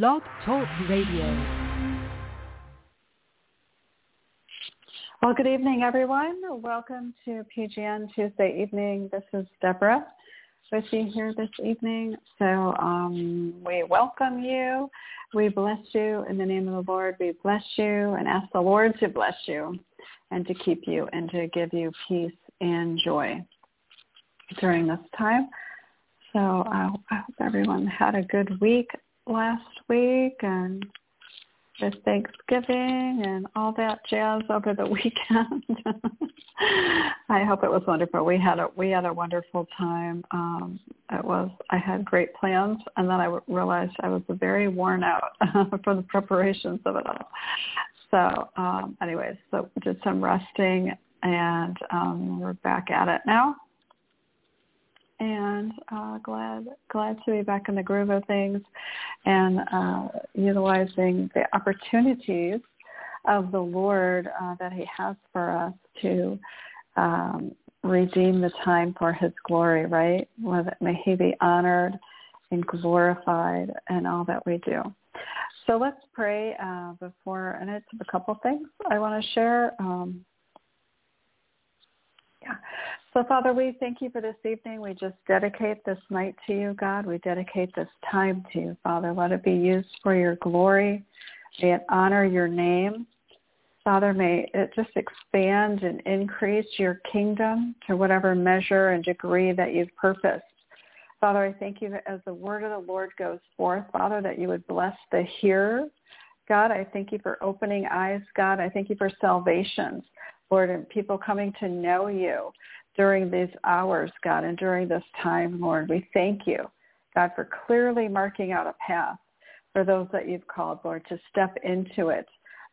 Blog Talk Radio. Well, good evening, everyone. Welcome to PGN Tuesday evening. This is Deborah with you here this evening. So um, we welcome you. We bless you in the name of the Lord. We bless you and ask the Lord to bless you and to keep you and to give you peace and joy during this time. So I hope everyone had a good week last week and with Thanksgiving and all that jazz over the weekend. I hope it was wonderful. We had a we had a wonderful time. Um, it was I had great plans, and then I realized I was very worn out from the preparations of it all. So, um, anyways, so did some resting, and um, we're back at it now and uh, glad glad to be back in the groove of things and uh, utilizing the opportunities of the Lord uh, that He has for us to um, redeem the time for His glory. Right? May He be honored and glorified in all that we do. So let's pray uh, before, and it's a couple things I want to share. Um, yeah. So Father, we thank you for this evening. We just dedicate this night to you, God. We dedicate this time to you, Father. Let it be used for your glory. May it honor your name. Father, may it just expand and increase your kingdom to whatever measure and degree that you've purposed. Father, I thank you that as the word of the Lord goes forth, Father, that you would bless the hearer. God, I thank you for opening eyes. God, I thank you for salvations. Lord, and people coming to know you during these hours, God, and during this time, Lord. We thank you, God, for clearly marking out a path for those that you've called, Lord, to step into it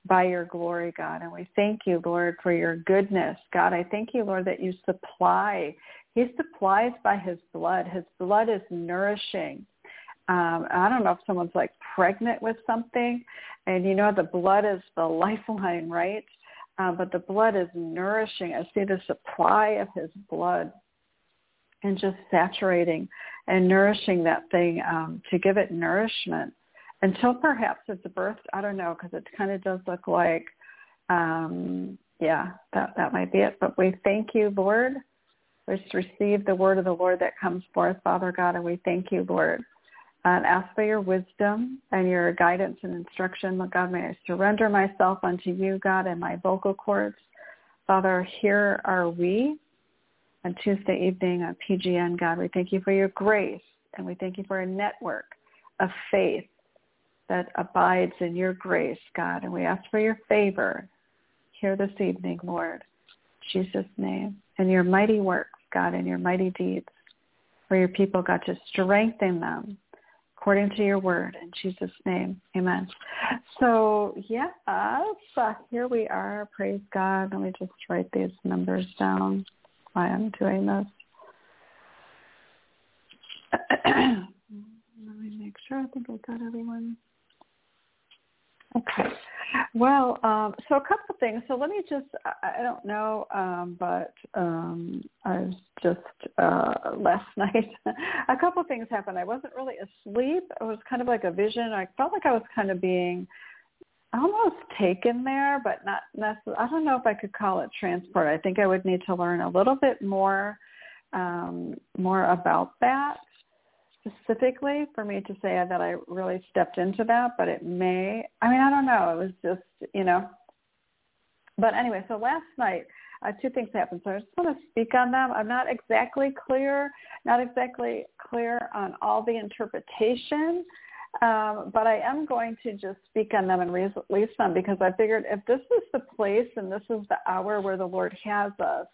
by your glory, God. And we thank you, Lord, for your goodness. God, I thank you, Lord, that you supply. He supplies by his blood. His blood is nourishing. Um, I don't know if someone's like pregnant with something, and you know the blood is the lifeline, right? Uh, but the blood is nourishing. I see the supply of his blood and just saturating and nourishing that thing um, to give it nourishment until perhaps it's birthed. I don't know because it kind of does look like, um, yeah, that that might be it. But we thank you, Lord. We just receive the word of the Lord that comes forth, Father God, and we thank you, Lord and ask for your wisdom and your guidance and instruction. Lord God, may I surrender myself unto you, God, and my vocal cords. Father, here are we on Tuesday evening on PGN, God. We thank you for your grace and we thank you for a network of faith that abides in your grace, God. And we ask for your favor here this evening, Lord. Jesus' name. And your mighty works, God, and your mighty deeds for your people, God, to strengthen them according to your word. In Jesus' name, amen. So, yes, uh, here we are. Praise God. Let me just write these numbers down while I'm doing this. Let me make sure. I think I got everyone. Okay. Well, um, so a couple of things. So let me just, I, don't know, um, but um, I was just uh, last night, a couple of things happened. I wasn't really asleep. It was kind of like a vision. I felt like I was kind of being almost taken there, but not necessarily. I don't know if I could call it transport. I think I would need to learn a little bit more, um, more about that specifically for me to say that I really stepped into that, but it may, I mean, I don't know. It was just, you know. But anyway, so last night, uh, two things happened. So I just want to speak on them. I'm not exactly clear, not exactly clear on all the interpretation, um, but I am going to just speak on them and release them because I figured if this is the place and this is the hour where the Lord has us,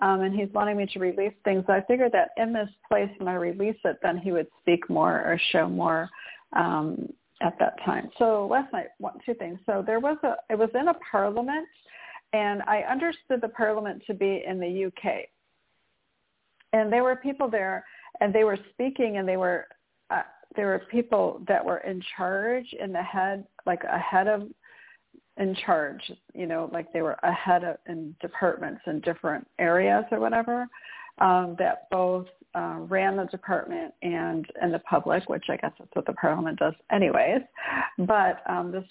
um, and he's wanting me to release things. I figured that in this place, when I release it, then he would speak more or show more um, at that time. So last night, one, two things. So there was a, it was in a parliament, and I understood the parliament to be in the UK. And there were people there, and they were speaking, and they were uh, there were people that were in charge in the head, like a head of in charge, you know, like they were ahead of in departments in different areas or whatever, um, that both uh, ran the department and and the public, which I guess that's what the parliament does, anyways. But um, this,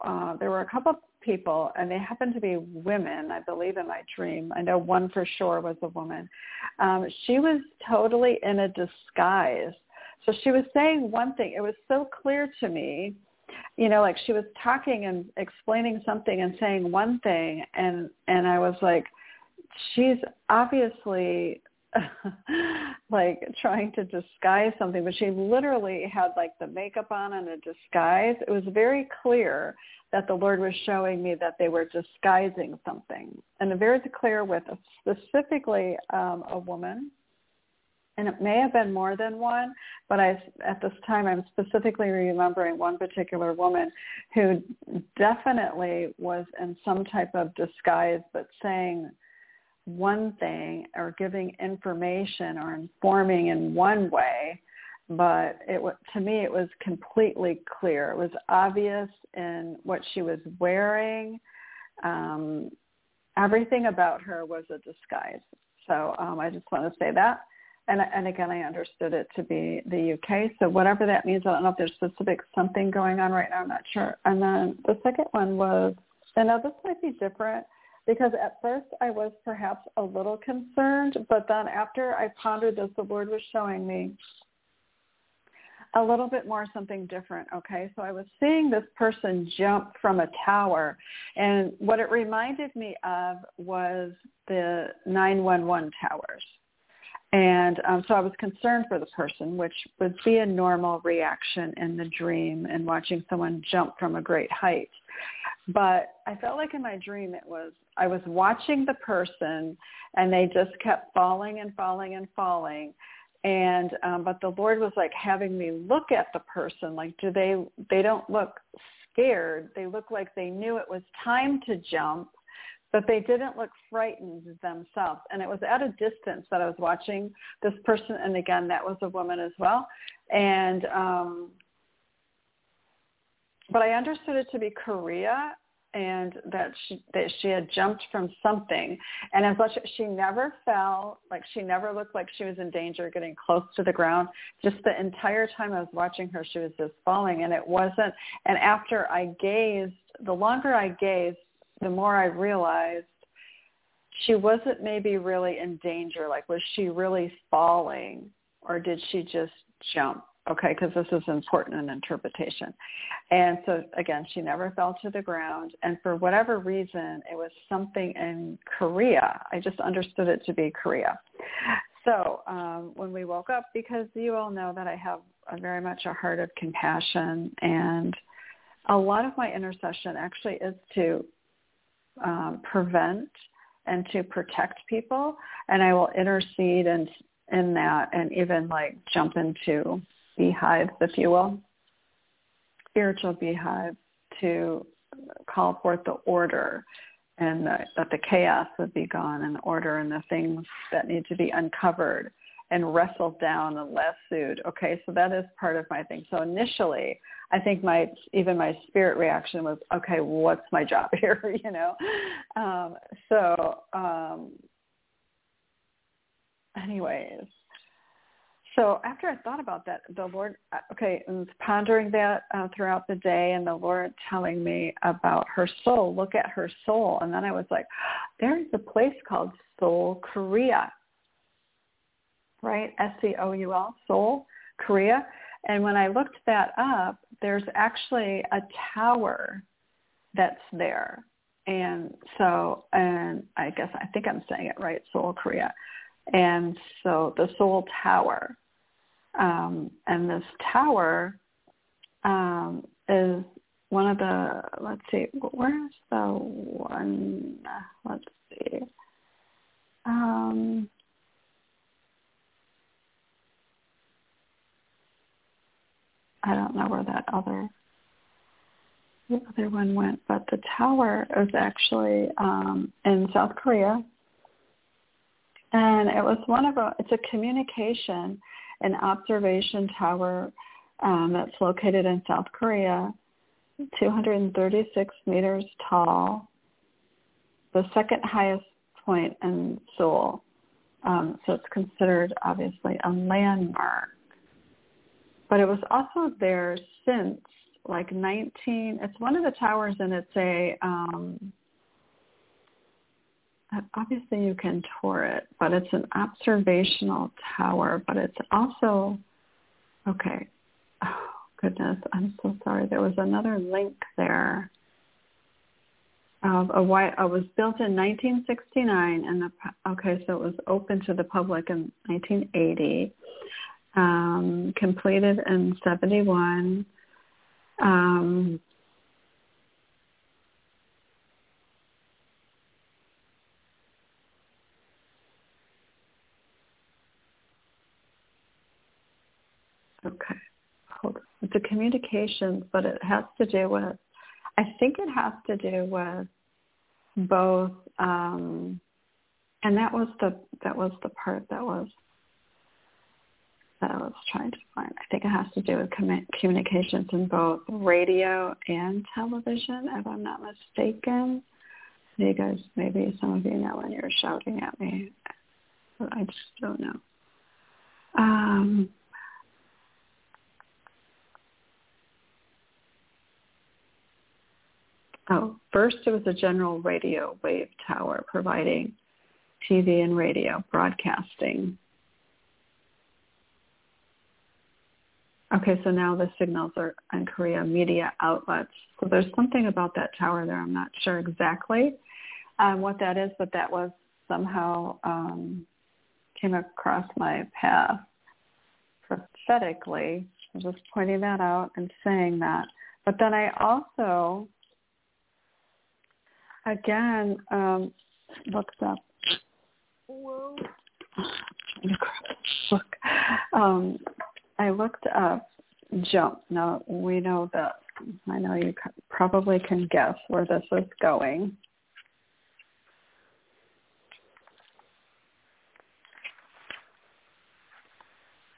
uh, there were a couple of people, and they happened to be women, I believe, in my dream. I know one for sure was a woman. Um, she was totally in a disguise. So she was saying one thing. It was so clear to me you know like she was talking and explaining something and saying one thing and and i was like she's obviously like trying to disguise something, but she literally had like the makeup on and a disguise. It was very clear that the Lord was showing me that they were disguising something. And very clear with specifically um, a woman. And it may have been more than one, but I, at this time I'm specifically remembering one particular woman who definitely was in some type of disguise, but saying one thing or giving information or informing in one way, but it to me it was completely clear. It was obvious in what she was wearing. Um, everything about her was a disguise. So um, I just want to say that. And, and again, I understood it to be the UK. So whatever that means, I don't know if there's specific something going on right now. I'm not sure. And then the second one was, and now this might be different because at first I was perhaps a little concerned, but then after I pondered this, the Lord was showing me a little bit more something different. Okay, so I was seeing this person jump from a tower, and what it reminded me of was the 911 towers. And um, so I was concerned for the person, which would be a normal reaction in the dream and watching someone jump from a great height. But I felt like in my dream it was I was watching the person and they just kept falling and falling and falling. And um but the Lord was like having me look at the person like do they they don't look scared. They look like they knew it was time to jump but they didn't look frightened themselves. And it was at a distance that I was watching this person. And again, that was a woman as well. And, um, but I understood it to be Korea and that she that she had jumped from something and as much she never fell like she never looked like she was in danger getting close to the ground just the entire time i was watching her she was just falling and it wasn't and after i gazed the longer i gazed the more I realized she wasn't maybe really in danger. Like, was she really falling or did she just jump? Okay, because this is important in interpretation. And so again, she never fell to the ground. And for whatever reason, it was something in Korea. I just understood it to be Korea. So um, when we woke up, because you all know that I have a very much a heart of compassion and a lot of my intercession actually is to um, prevent and to protect people. And I will intercede in, in that and even like jump into beehives, if you will, spiritual beehives to call forth the order and the, that the chaos would be gone and the order and the things that need to be uncovered and wrestled down and lassoed. Okay, so that is part of my thing. So initially, I think my even my spirit reaction was, okay, what's my job here? you know. Um, so, um, anyways, so after I thought about that, the Lord, uh, okay, was pondering that uh, throughout the day, and the Lord telling me about her soul. Look at her soul, and then I was like, there is a place called Seoul Korea right? S-C-O-U-L, Seoul, Korea. And when I looked that up, there's actually a tower that's there. And so, and I guess I think I'm saying it right, Seoul, Korea. And so the Seoul Tower. Um, and this tower um, is one of the, let's see, where's the one, let's see. Um, I don't know where that other the other one went, but the tower is actually um, in South Korea, and it was one of a. It's a communication and observation tower um, that's located in South Korea, 236 meters tall, the second highest point in Seoul. Um, so it's considered obviously a landmark. But it was also there since like 19, it's one of the towers and it's a, um, obviously you can tour it, but it's an observational tower, but it's also, okay, oh goodness, I'm so sorry. There was another link there of a white, it was built in 1969 and the, okay, so it was open to the public in 1980, um, completed in 71. Um, Okay. Hold on. It's a communications, but it has to do with, I think it has to do with both, um, and that was the, that was the part that was, was trying to find. I think it has to do with com- communications in both radio and television, if I'm not mistaken. You guys, maybe some of you know when you're shouting at me, but I just don't know. Um, Oh, first it was a general radio wave tower providing TV and radio broadcasting. Okay, so now the signals are on Korea media outlets. So there's something about that tower there. I'm not sure exactly um, what that is, but that was somehow um, came across my path prophetically. I'm just pointing that out and saying that. But then I also again um, looked up. Whoa. Look, um, I looked up jump. Now we know that. I know you probably can guess where this is going.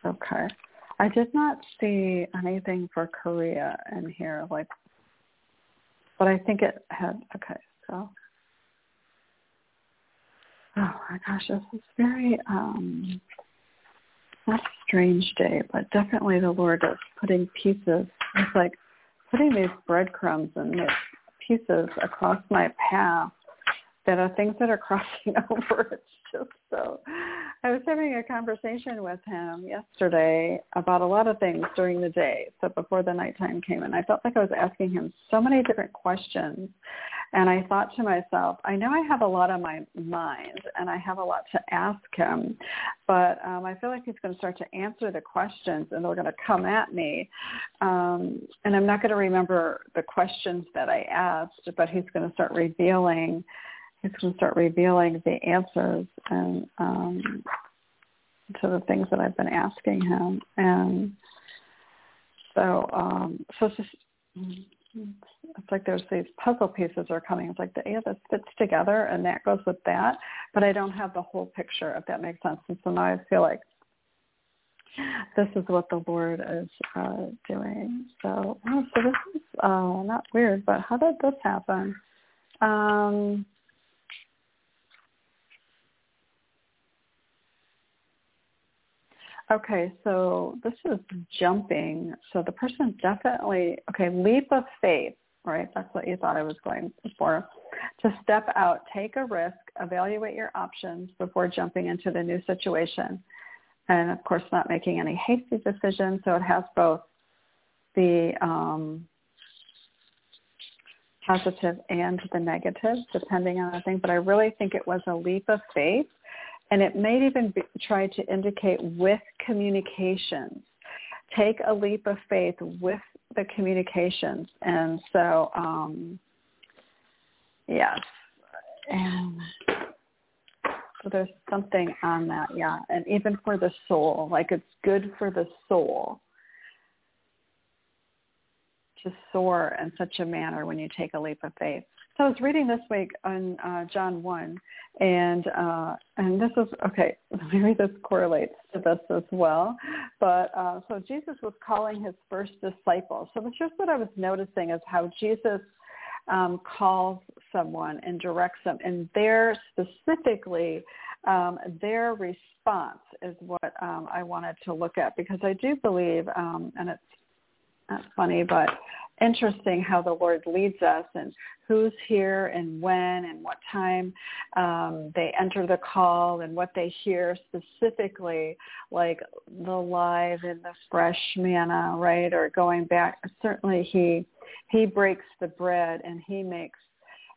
Okay. I did not see anything for Korea in here, like, but I think it had. Okay, so, oh my gosh, this is very um, not a strange day, but definitely the Lord is putting pieces. It's like putting these breadcrumbs and these pieces across my path that are things that are crossing over. It's just so. I was having a conversation with him yesterday about a lot of things during the day. So before the nighttime came, and I felt like I was asking him so many different questions and I thought to myself, I know I have a lot on my mind and I have a lot to ask him, but um, I feel like he's going to start to answer the questions and they're going to come at me. Um, and I'm not going to remember the questions that I asked, but he's going to start revealing, he's going to start revealing the answers and um, to the things that I've been asking him. And so, um, so it's just, it's like there's these puzzle pieces are coming. It's like, the, yeah, this fits together and that goes with that, but I don't have the whole picture, if that makes sense. And so now I feel like this is what the Lord is uh, doing. So, oh, so this is uh, not weird, but how did this happen? Um, Okay, so this is jumping. So the person definitely, okay, leap of faith, right? That's what you thought I was going for. To step out, take a risk, evaluate your options before jumping into the new situation. And of course, not making any hasty decisions. So it has both the um, positive and the negative, depending on the thing. But I really think it was a leap of faith and it may even be, try to indicate with communications. Take a leap of faith with the communications. And so, um, yes. And so there's something on that, yeah. And even for the soul, like it's good for the soul to soar in such a manner when you take a leap of faith. So I was reading this week on uh, John 1, and uh, and this is, okay, maybe this correlates to this as well. But uh, so Jesus was calling his first disciples. So it's just what I was noticing is how Jesus um, calls someone and directs them. And their specifically, um, their response is what um, I wanted to look at because I do believe, um, and it's not funny, but interesting how the Lord leads us and who's here and when and what time um, they enter the call and what they hear specifically, like the live and the fresh manna, right? Or going back, certainly he he breaks the bread and he makes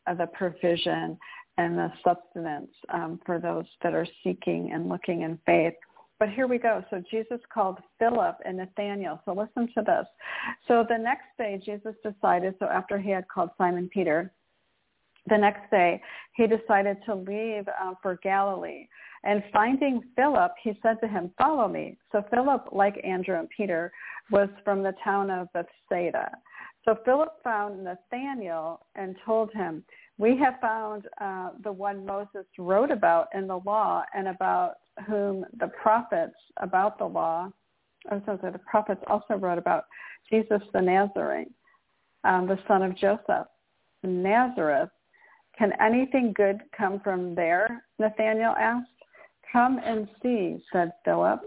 uh, the provision and the sustenance um, for those that are seeking and looking in faith. But here we go. So Jesus called Philip and Nathaniel. So listen to this. So the next day, Jesus decided, so after he had called Simon Peter, the next day he decided to leave uh, for Galilee. And finding Philip, he said to him, follow me. So Philip, like Andrew and Peter, was from the town of Bethsaida. So Philip found Nathanael and told him, we have found uh, the one Moses wrote about in the law and about whom the prophets about the law, or so the prophets also wrote about Jesus the Nazarene, um, the son of Joseph, Nazareth. Can anything good come from there? Nathanael asked. Come and see, said Philip.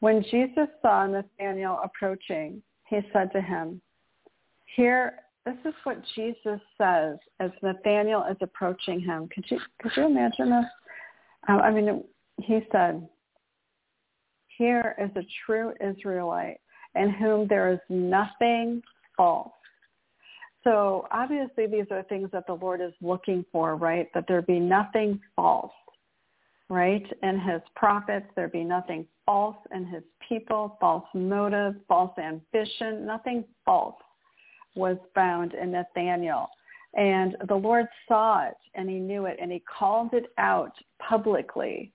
When Jesus saw Nathanael approaching, he said to him, Here this is what Jesus says as Nathaniel is approaching him. Could you could you imagine this? Um, I mean, he said, "Here is a true Israelite in whom there is nothing false." So obviously, these are things that the Lord is looking for, right? That there be nothing false, right? In his prophets, there be nothing false in his people, false motive, false ambition, nothing false was found in Nathaniel. And the Lord saw it and he knew it and he called it out publicly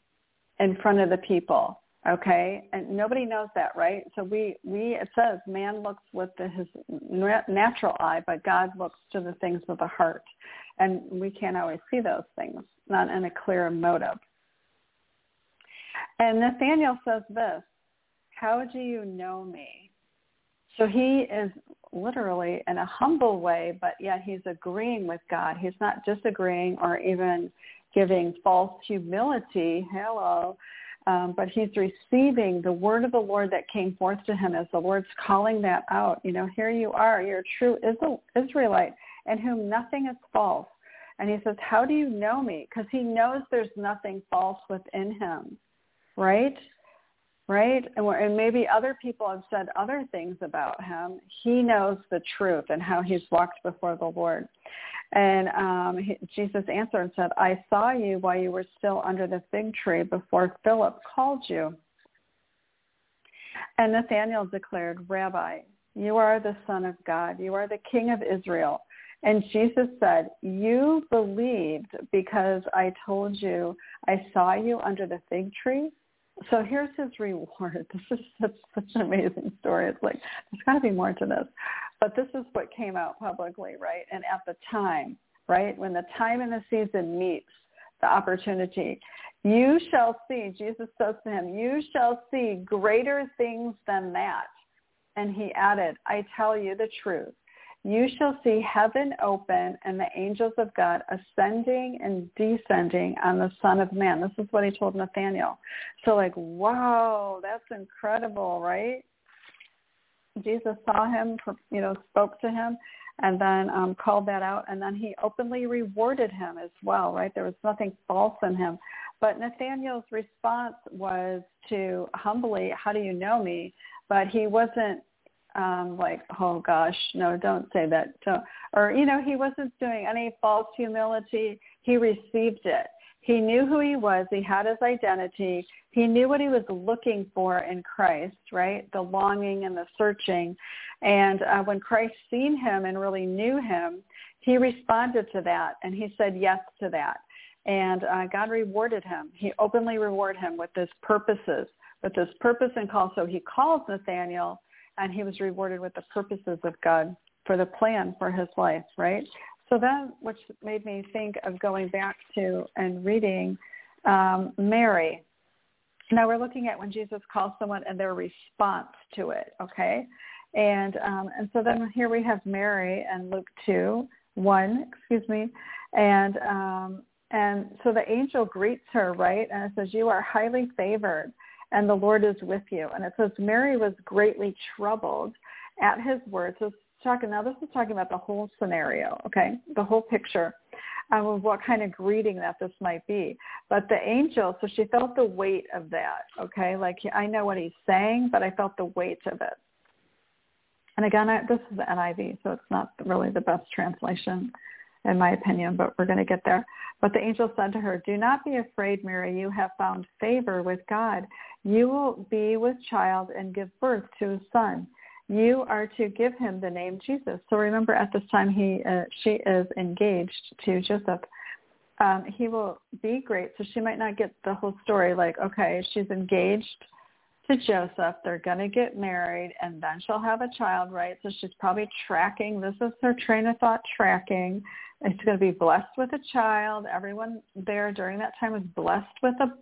in front of the people. Okay. And nobody knows that, right? So we, we, it says man looks with the, his natural eye, but God looks to the things of the heart. And we can't always see those things, not in a clear motive. And Nathaniel says this, how do you know me? So he is literally in a humble way, but yet he's agreeing with God. He's not disagreeing or even giving false humility. Hello. Um, but he's receiving the word of the Lord that came forth to him as the Lord's calling that out. You know, here you are, you're a true Israelite in whom nothing is false. And he says, how do you know me? Because he knows there's nothing false within him, right? right? And, and maybe other people have said other things about him. He knows the truth and how he's walked before the Lord. And um, he, Jesus answered and said, I saw you while you were still under the fig tree before Philip called you. And Nathanael declared, Rabbi, you are the Son of God. You are the King of Israel. And Jesus said, you believed because I told you I saw you under the fig tree? So here's his reward. This is such, such an amazing story. It's like there's got to be more to this, but this is what came out publicly, right? And at the time, right, when the time and the season meets the opportunity, you shall see. Jesus says to him, "You shall see greater things than that." And he added, "I tell you the truth you shall see heaven open and the angels of God ascending and descending on the Son of Man. This is what he told Nathaniel. So like, wow, that's incredible, right? Jesus saw him, you know, spoke to him, and then um, called that out, and then he openly rewarded him as well, right? There was nothing false in him. But Nathaniel's response was to humbly, how do you know me? But he wasn't um, like, oh gosh, no, don't say that. Don't. Or, you know, he wasn't doing any false humility. He received it. He knew who he was. He had his identity. He knew what he was looking for in Christ, right? The longing and the searching. And uh, when Christ seen him and really knew him, he responded to that and he said yes to that. And uh, God rewarded him. He openly rewarded him with his purposes, with his purpose and call. So he calls Nathaniel and he was rewarded with the purposes of God for the plan for his life, right? So that which made me think of going back to and reading um, Mary. Now we're looking at when Jesus calls someone and their response to it, okay? And um, and so then here we have Mary and Luke two one, excuse me, and um, and so the angel greets her, right? And it says, you are highly favored and the Lord is with you. And it says Mary was greatly troubled at his words. So talking now this is talking about the whole scenario, okay? The whole picture of what kind of greeting that this might be. But the angel, so she felt the weight of that, okay? Like I know what he's saying, but I felt the weight of it. And again, I, this is the NIV, so it's not really the best translation in my opinion, but we're going to get there. But the angel said to her, do not be afraid, Mary. You have found favor with God. You will be with child and give birth to a son. You are to give him the name Jesus. So remember, at this time, he uh, she is engaged to Joseph. Um, he will be great. So she might not get the whole story. Like, okay, she's engaged to Joseph. They're going to get married, and then she'll have a child, right? So she's probably tracking. This is her train of thought tracking it's going to be blessed with a child. Everyone there during that time was blessed with a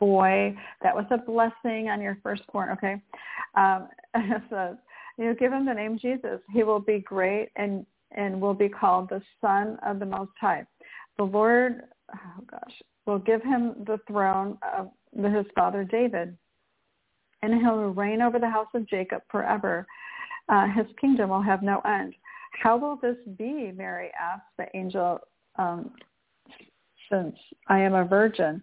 boy. That was a blessing on your firstborn. Okay. Um, so you give him the name Jesus. He will be great and, and will be called the Son of the Most High. The Lord, oh gosh, will give him the throne of his father David, and he'll reign over the house of Jacob forever. Uh, his kingdom will have no end. How will this be, Mary asked the angel, um, since I am a virgin?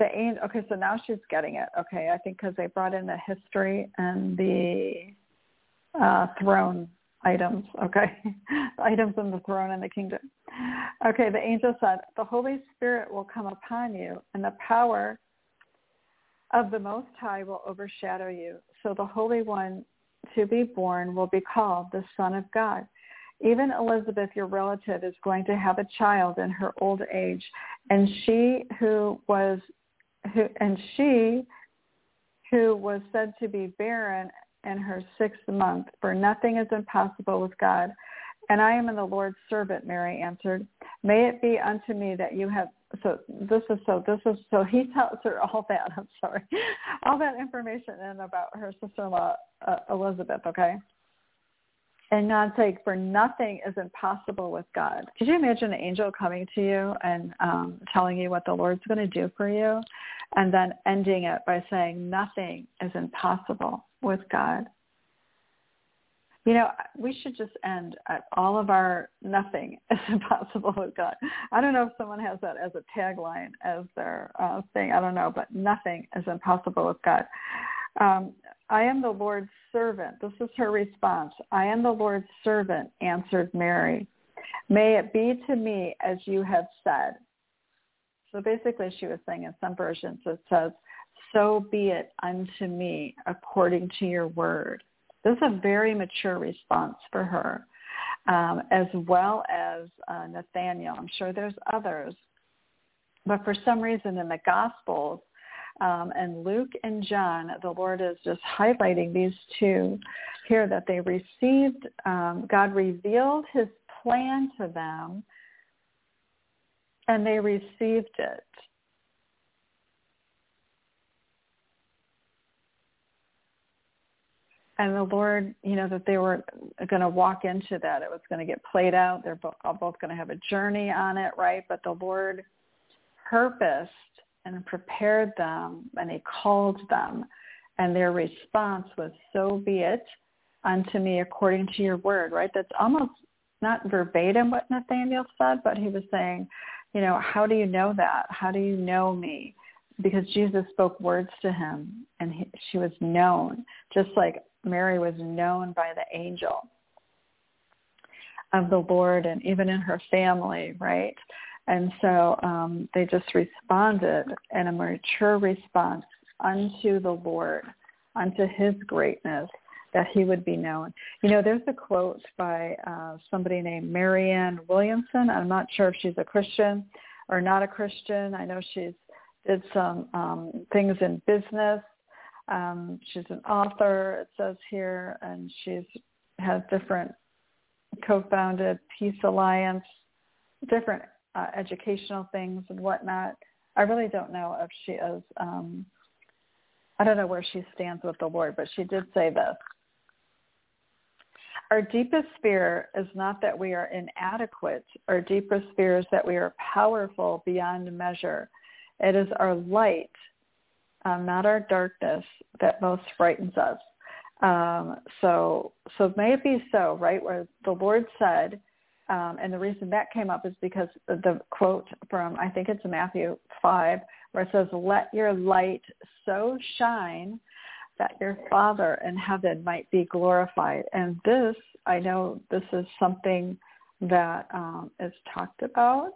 The angel, okay, so now she's getting it. Okay, I think because they brought in the history and the uh, throne items, okay, items in the throne and the kingdom. Okay, the angel said, the Holy Spirit will come upon you and the power of the Most High will overshadow you. So the Holy One to be born will be called the Son of God. Even Elizabeth, your relative, is going to have a child in her old age, and she who was who and she who was said to be barren in her sixth month, for nothing is impossible with God. And I am in the Lord's servant, Mary answered. May it be unto me that you have so this is so this is so he tells her all that i'm sorry all that information and about her sister-in-law uh, elizabeth okay and God's like, for nothing is impossible with God. Could you imagine an angel coming to you and um, telling you what the Lord's going to do for you and then ending it by saying nothing is impossible with God? You know, we should just end all of our nothing is impossible with God. I don't know if someone has that as a tagline as their uh, thing. I don't know, but nothing is impossible with God. Um, I am the Lord's servant. This is her response. I am the Lord's servant, answered Mary. May it be to me as you have said. So basically she was saying in some versions it says, so be it unto me according to your word. This is a very mature response for her, um, as well as uh, Nathaniel. I'm sure there's others. But for some reason in the Gospels, um, and Luke and John, the Lord is just highlighting these two here that they received, um, God revealed his plan to them and they received it. and the Lord, you know, that they were going to walk into that. It was going to get played out. They're both, both going to have a journey on it, right? But the Lord purposed and prepared them and he called them and their response was so be it unto me according to your word right? That's almost not verbatim what nathaniel said but he was saying you know how do you know that? How do you know me? Because jesus spoke words to him and he, she was known just like mary was known by the angel of the lord and even in her family right and so um, they just responded in a mature response unto the Lord, unto his greatness, that he would be known. You know, there's a quote by uh, somebody named Marianne Williamson. I'm not sure if she's a Christian or not a Christian. I know she's did some um, things in business. Um, she's an author, it says here, and she's has different co-founded Peace Alliance, different uh, educational things and whatnot. I really don't know if she is. Um, I don't know where she stands with the Lord, but she did say this. our deepest fear is not that we are inadequate. Our deepest fear is that we are powerful beyond measure. It is our light, um, not our darkness, that most frightens us. Um, so, so maybe so, right? Where the Lord said, um, and the reason that came up is because the quote from I think it's Matthew five, where it says, "Let your light so shine that your Father in heaven might be glorified." And this, I know, this is something that um, is talked about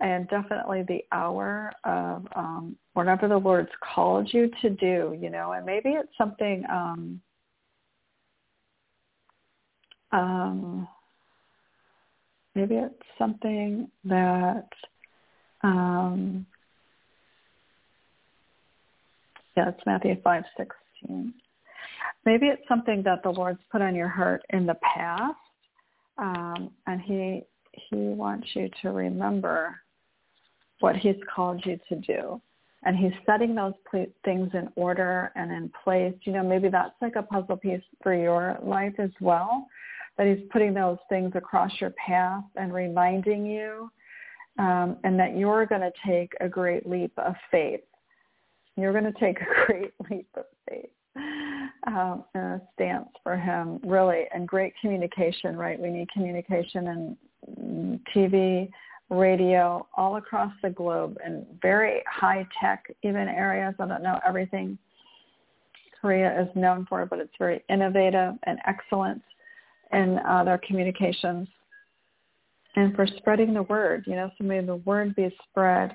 and definitely the hour of um, whatever the Lord's called you to do, you know, and maybe it's something um, um, maybe it's something that um, yeah, it's Matthew five sixteen. Maybe it's something that the Lord's put on your heart in the past, um, and He He wants you to remember what he's called you to do. And he's setting those things in order and in place. You know, maybe that's like a puzzle piece for your life as well, that he's putting those things across your path and reminding you um, and that you're going to take a great leap of faith. You're going to take a great leap of faith um, and a stance for him, really, and great communication, right? We need communication and TV radio all across the globe and very high tech even areas. I don't know everything Korea is known for, but it's very innovative and excellent in uh, their communications and for spreading the word. You know, so may the word be spread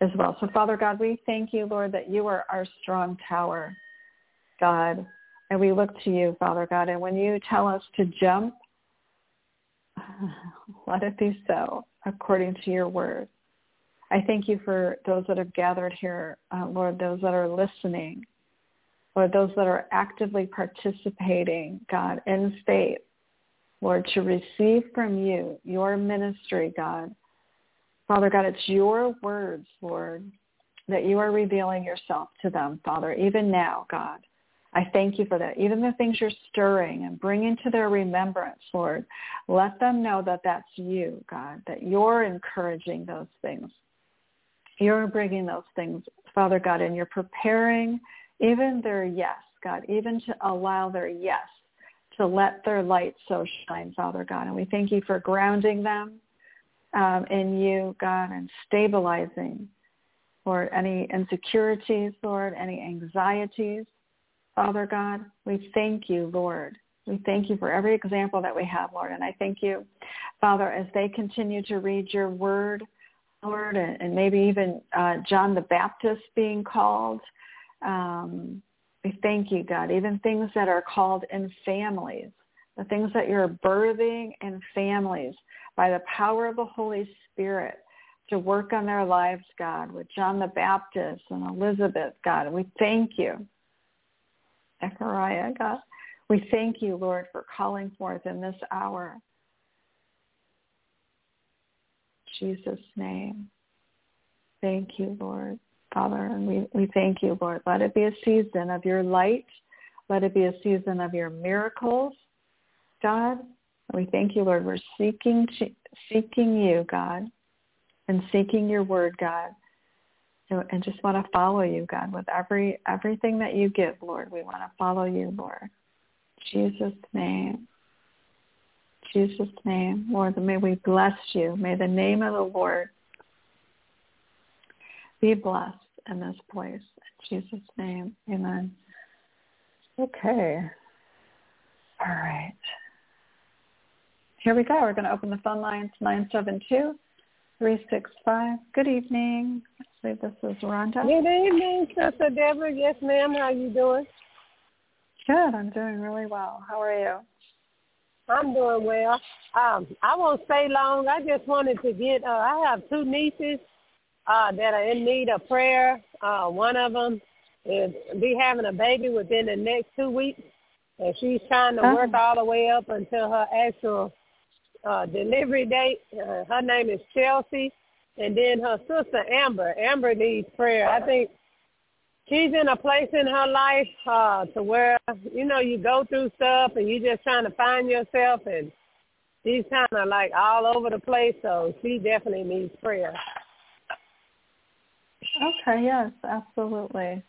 as well. So Father God, we thank you, Lord, that you are our strong tower, God. And we look to you, Father God. And when you tell us to jump, let it be so according to your word. I thank you for those that have gathered here, uh, Lord, those that are listening, or those that are actively participating, God, in faith, Lord, to receive from you your ministry, God. Father God, it's your words, Lord, that you are revealing yourself to them, Father, even now, God. I thank you for that. Even the things you're stirring and bringing to their remembrance, Lord, let them know that that's you, God, that you're encouraging those things. You're bringing those things, Father God, and you're preparing even their yes, God, even to allow their yes to let their light so shine, Father God. And we thank you for grounding them um, in you, God, and stabilizing, Lord, any insecurities, Lord, any anxieties. Father God. We thank you, Lord. We thank you for every example that we have, Lord. And I thank you, Father, as they continue to read your word, Lord, and, and maybe even uh, John the Baptist being called. Um, we thank you, God. Even things that are called in families, the things that you're birthing in families by the power of the Holy Spirit to work on their lives, God, with John the Baptist and Elizabeth, God. We thank you. Zechariah, God. We thank you, Lord, for calling forth in this hour. Jesus' name. Thank you, Lord. Father, and we, we thank you, Lord. Let it be a season of your light. Let it be a season of your miracles, God. We thank you, Lord. We're seeking seeking you, God, and seeking your word, God and just want to follow you, God, with every everything that you give, Lord. We want to follow you, Lord. Jesus' name. Jesus' name. Lord, may we bless you. May the name of the Lord be blessed in this place. In Jesus' name. Amen. Okay. All right. Here we go. We're going to open the phone lines 972 365. Good evening. I believe this is Rhonda. Good evening, Sister Deborah. Yes, ma'am. How you doing? Good. I'm doing really well. How are you? I'm doing well. Um, I won't stay long. I just wanted to get. Uh, I have two nieces uh, that are in need of prayer. Uh, one of them is be having a baby within the next two weeks, and she's trying to work all the way up until her actual uh, delivery date. Uh, her name is Chelsea, and then her sister Amber. Amber needs prayer. I think she's in a place in her life uh, to where you know you go through stuff and you're just trying to find yourself, and she's kind of like all over the place. So she definitely needs prayer. Okay. Yes. Absolutely.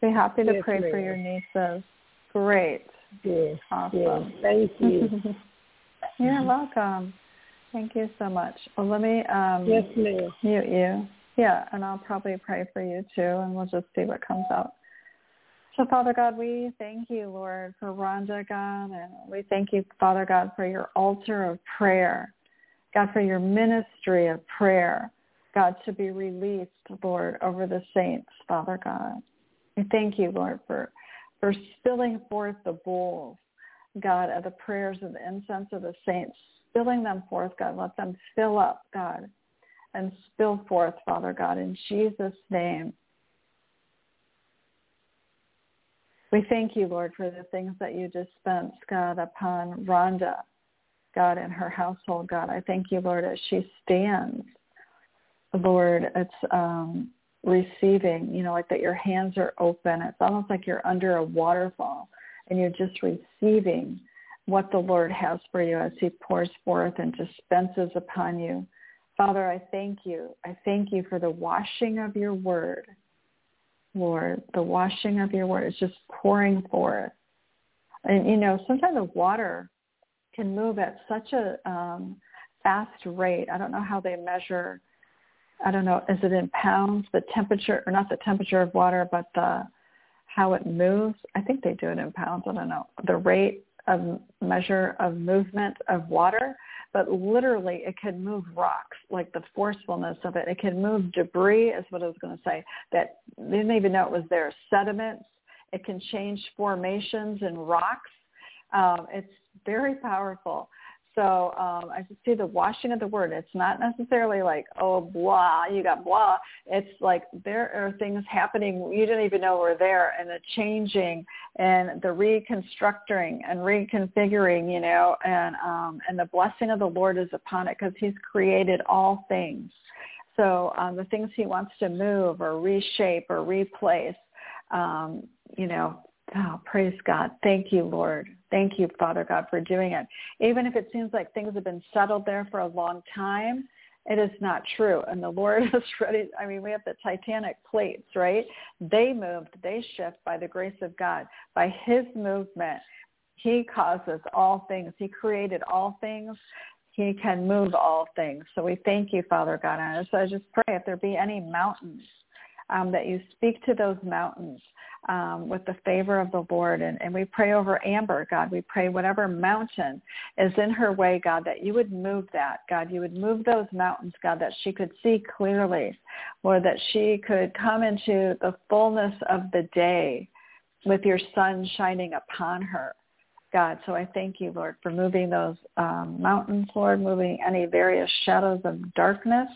Be happy to yes, pray ma'am. for your nieces. Great. Yes. Awesome. Yes. Thank you. You're welcome. Thank you so much. Well, let me um, yes, ma'am. mute you. Yeah, and I'll probably pray for you too, and we'll just see what comes out. So, Father God, we thank you, Lord, for Rhonda, God, and we thank you, Father God, for your altar of prayer. God, for your ministry of prayer, God, to be released, Lord, over the saints, Father God. We thank you, Lord, for, for spilling forth the bowls, God, of the prayers of the incense of the saints, spilling them forth, God. Let them fill up, God, and spill forth, Father God, in Jesus' name. We thank you, Lord, for the things that you dispense, God, upon Rhonda, God, and her household, God. I thank you, Lord, as she stands, Lord, it's um, receiving, you know, like that your hands are open. It's almost like you're under a waterfall and you're just receiving what the Lord has for you as he pours forth and dispenses upon you. Father, I thank you. I thank you for the washing of your word, Lord. The washing of your word is just pouring forth. And, you know, sometimes the water can move at such a um, fast rate. I don't know how they measure, I don't know, is it in pounds, the temperature, or not the temperature of water, but the how it moves. I think they do it in pounds. I don't know. The rate of measure of movement of water, but literally it can move rocks, like the forcefulness of it. It can move debris, is what I was going to say, that they didn't even know it was there. Sediments. It can change formations in rocks. Um, it's very powerful. So um, I just see the washing of the word. It's not necessarily like, oh, blah, you got blah. It's like there are things happening you didn't even know were there and the changing and the reconstructing and reconfiguring, you know, and, um, and the blessing of the Lord is upon it because he's created all things. So um, the things he wants to move or reshape or replace, um, you know, Oh, praise God. Thank you, Lord. Thank you, Father God, for doing it. Even if it seems like things have been settled there for a long time, it is not true. And the Lord is ready. I mean, we have the Titanic plates, right? They moved, they shift by the grace of God. By his movement, he causes all things. He created all things. He can move all things. So we thank you, Father God. And so I just pray if there be any mountains um, that you speak to those mountains um, with the favor of the Lord. And, and we pray over Amber, God. We pray whatever mountain is in her way, God, that you would move that, God. You would move those mountains, God, that she could see clearly, or that she could come into the fullness of the day with your sun shining upon her. God. So I thank you, Lord, for moving those um, mountains, Lord, moving any various shadows of darkness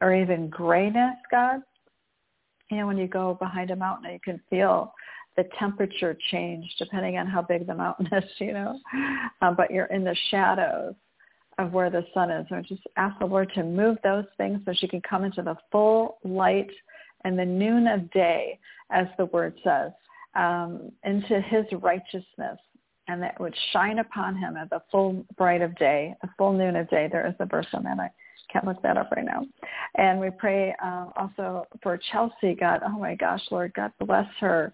or even grayness, God you know, when you go behind a mountain, you can feel the temperature change depending on how big the mountain is, you know. Um, but you're in the shadows of where the sun is. So just ask the Lord to move those things so she can come into the full light and the noon of day, as the word says, um, into his righteousness. And that would shine upon him at the full bright of day, the full noon of day. There is a verse on that. I can't look that up right now. And we pray uh, also for Chelsea, God. Oh my gosh, Lord, God bless her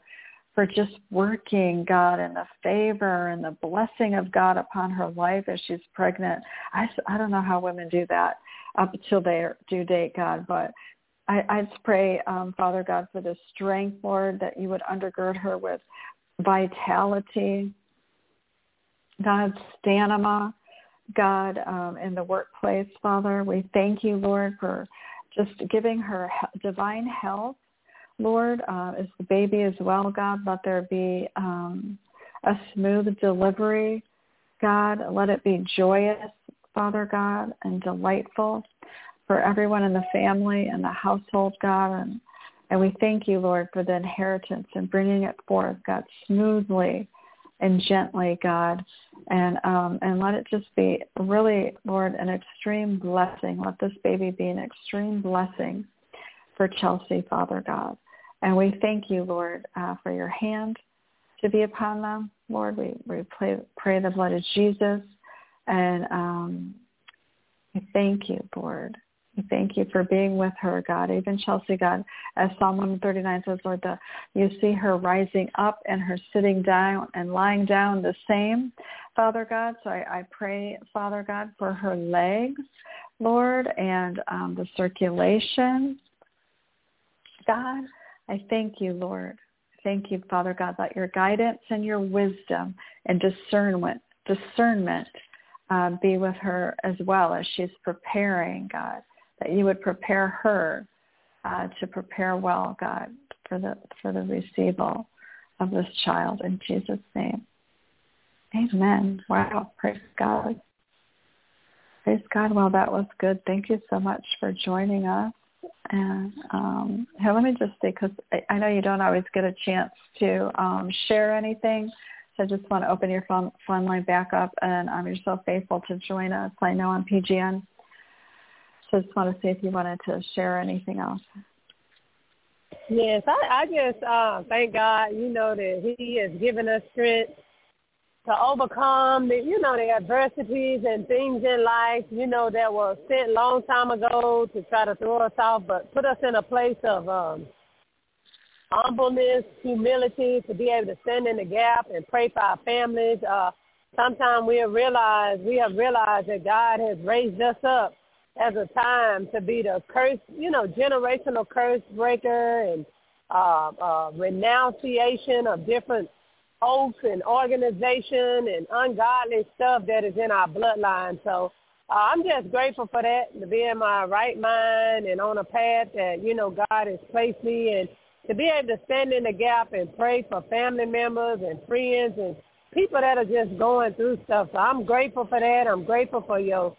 for just working, God, and the favor and the blessing of God upon her life as she's pregnant. I, I don't know how women do that up until their due date, God, but I, I just pray, um, Father God, for the strength, Lord, that you would undergird her with vitality, God's stamina, God, um, in the workplace, Father. We thank you, Lord, for just giving her divine health, Lord, uh, as the baby as well, God. Let there be um, a smooth delivery, God. Let it be joyous, Father God, and delightful for everyone in the family and the household, God. And, and we thank you, Lord, for the inheritance and bringing it forth, God, smoothly and gently, God, and um, and let it just be really, Lord, an extreme blessing. Let this baby be an extreme blessing for Chelsea, Father God. And we thank you, Lord, uh, for your hand to be upon them. Lord, we, we pray, pray the blood of Jesus. And um, we thank you, Lord. Thank you for being with her, God. Even Chelsea, God, as Psalm 139 says, Lord, the, you see her rising up and her sitting down and lying down the same, Father God. So I, I pray, Father God, for her legs, Lord, and um, the circulation. God, I thank you, Lord. Thank you, Father God, that your guidance and your wisdom and discernment, discernment uh, be with her as well as she's preparing, God, that you would prepare her uh, to prepare well, God, for the for the receival of this child in Jesus' name. Amen. Wow. Praise God. Praise God. Well, that was good. Thank you so much for joining us. And um, here, let me just say, because I, I know you don't always get a chance to um, share anything. So I just want to open your phone, phone line back up. And um, you're so faithful to join us. I know on PGN. So I just want to see if you wanted to share anything else. Yes, I, I just uh, thank God, you know, that he has given us strength to overcome the you know the adversities and things in life you know that were sent long time ago to try to throw us off but put us in a place of um humbleness humility to be able to stand in the gap and pray for our families uh sometimes we have realized we have realized that god has raised us up as a time to be the curse you know generational curse breaker and uh uh renunciation of different oaths and organization and ungodly stuff that is in our bloodline. So uh, I'm just grateful for that, to be in my right mind and on a path that, you know, God has placed me and to be able to stand in the gap and pray for family members and friends and people that are just going through stuff. So I'm grateful for that. I'm grateful for your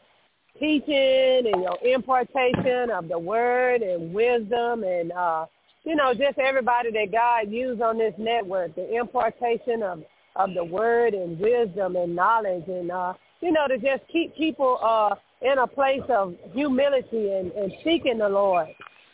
teaching and your impartation of the word and wisdom and uh you know, just everybody that God used on this network, the impartation of, of the word and wisdom and knowledge and, uh, you know, to just keep people uh, in a place of humility and, and seeking the Lord.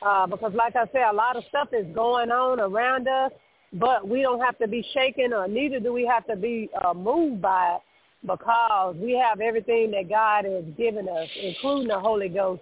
Uh, because like I said, a lot of stuff is going on around us, but we don't have to be shaken or neither do we have to be uh, moved by it because we have everything that God has given us, including the Holy Ghost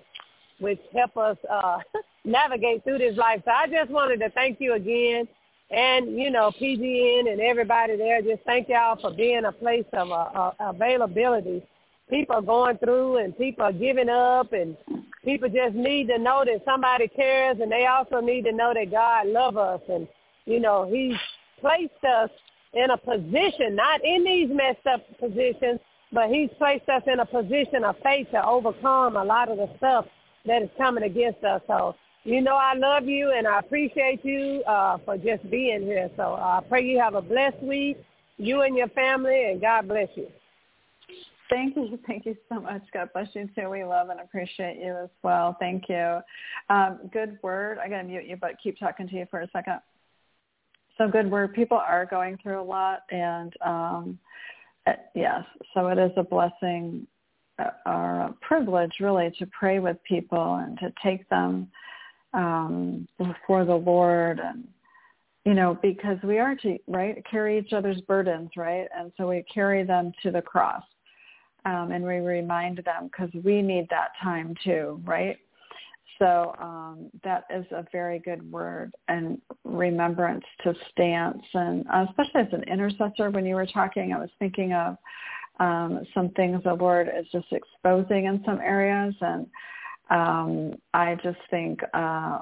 which help us uh, navigate through this life. So I just wanted to thank you again. And, you know, PGN and everybody there, just thank y'all for being a place of uh, uh, availability. People are going through and people are giving up and people just need to know that somebody cares and they also need to know that God loves us. And, you know, he's placed us in a position, not in these messed up positions, but he's placed us in a position of faith to overcome a lot of the stuff that is coming against us. So you know I love you and I appreciate you uh, for just being here. So uh, I pray you have a blessed week, you and your family, and God bless you. Thank you. Thank you so much. God bless you too. We love and appreciate you as well. Thank you. Um, good word. I'm going to mute you, but keep talking to you for a second. So good word. People are going through a lot and um, uh, yes, so it is a blessing our privilege really to pray with people and to take them um, before the Lord and you know because we are to right carry each other's burdens right and so we carry them to the cross um, and we remind them because we need that time too right so um, that is a very good word and remembrance to stance and uh, especially as an intercessor when you were talking i was thinking of um, some things the Lord is just exposing in some areas. And um, I just think uh,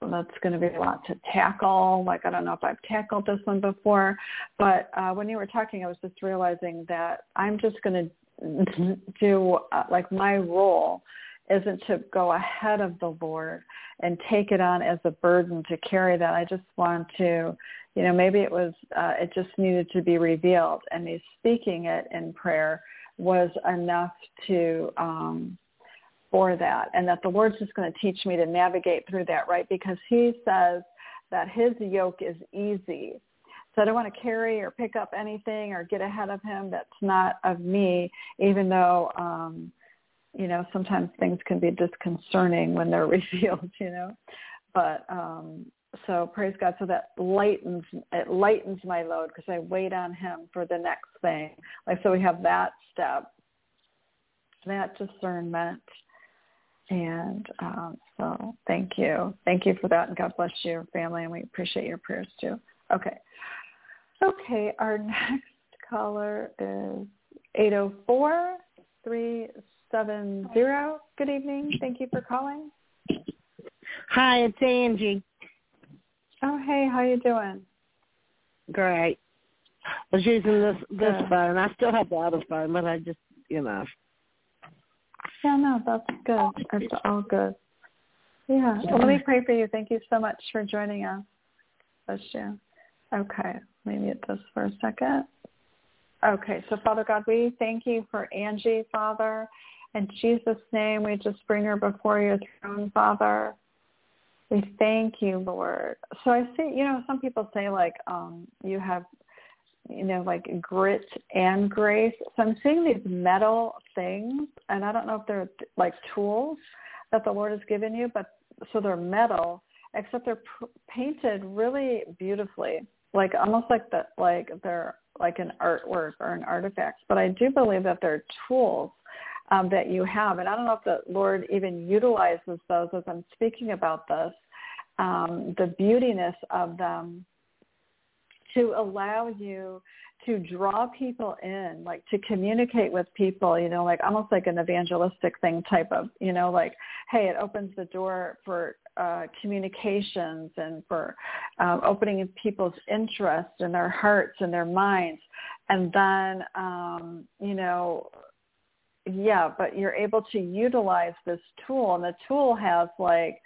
that's going to be a lot to tackle. Like, I don't know if I've tackled this one before, but uh, when you were talking, I was just realizing that I'm just going to do uh, like my role isn't to go ahead of the Lord and take it on as a burden to carry that. I just want to, you know, maybe it was, uh, it just needed to be revealed and me speaking it in prayer was enough to, um, for that and that the Lord's just going to teach me to navigate through that, right? Because he says that his yoke is easy. So I don't want to carry or pick up anything or get ahead of him that's not of me, even though, um, you know, sometimes things can be disconcerting when they're revealed, you know. But um so praise God. So that lightens it lightens my load because I wait on Him for the next thing. Like so, we have that step, that discernment, and um, so thank you, thank you for that, and God bless your family, and we appreciate your prayers too. Okay, okay. Our next caller is eight zero oh four three seven zero. Good evening. Thank you for calling. Hi, it's Angie. Oh, hey, how you doing? Great. I was using this this good. phone. I still have the other phone, but I just, you know. Yeah, no, that's good. It's all good. Yeah. Well, let me pray for you. Thank you so much for joining us. Bless you. Okay. Let me mute this for a second. Okay. So, Father God, we thank you for Angie, Father. In Jesus' name, we just bring her before your throne, Father. We thank you, Lord. So I see, you know, some people say like um you have you know, like grit and grace. So I'm seeing these metal things, and I don't know if they're like tools that the Lord has given you, but so they're metal, except they're pr- painted really beautifully, like almost like that, like they're like an artwork or an artifact. But I do believe that they're tools um, that you have. And I don't know if the Lord even utilizes those as I'm speaking about this, um, the beautiness of them to allow you to draw people in, like to communicate with people, you know, like almost like an evangelistic thing type of, you know, like, hey, it opens the door for uh, communications and for um, opening people's interest in their hearts and their minds. And then, um, you know, yeah, but you're able to utilize this tool and the tool has like,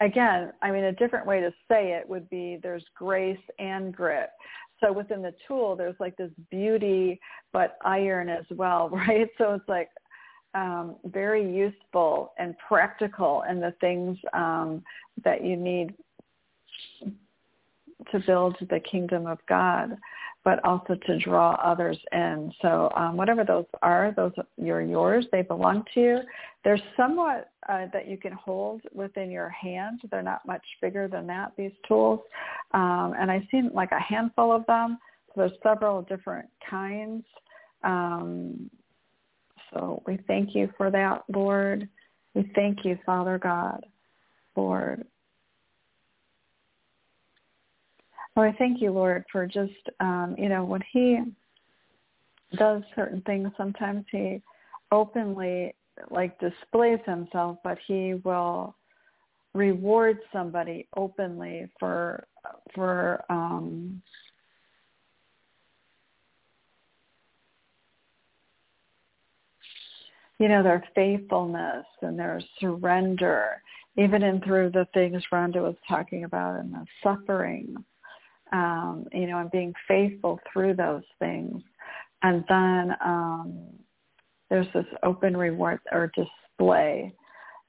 again, I mean, a different way to say it would be there's grace and grit. So within the tool, there's like this beauty, but iron as well, right? So it's like um, very useful and practical in the things um, that you need to build the kingdom of God but also to draw others in. So um, whatever those are, those are yours. They belong to you. They're somewhat uh, that you can hold within your hand. They're not much bigger than that. These tools, um, and I've seen like a handful of them. So there's several different kinds. Um, so we thank you for that, Lord. We thank you, Father God, Lord. Well, I thank you, Lord, for just, um, you know, when he does certain things, sometimes he openly like displays himself, but he will reward somebody openly for for um you know their faithfulness and their surrender even in through the things Rhonda was talking about and the suffering um, you know, and being faithful through those things. And then um, there's this open reward or display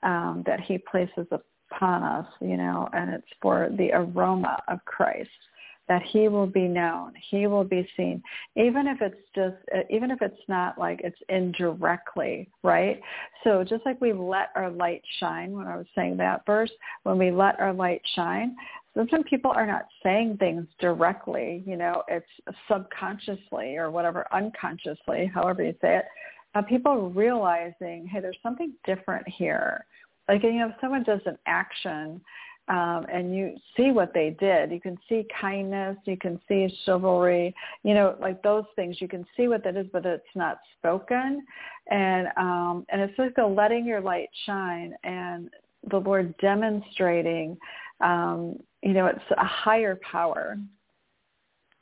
um, that he places upon us, you know, and it's for the aroma of Christ that he will be known he will be seen even if it's just even if it's not like it's indirectly right so just like we let our light shine when i was saying that verse when we let our light shine sometimes people are not saying things directly, you know, it's subconsciously or whatever, unconsciously, however you say it. Uh, people realizing, hey, there's something different here. Like, you know, if someone does an action um, and you see what they did, you can see kindness, you can see chivalry, you know, like those things. You can see what that is, but it's not spoken. And um, and it's like a letting your light shine and the Lord demonstrating um, you know, it's a higher power.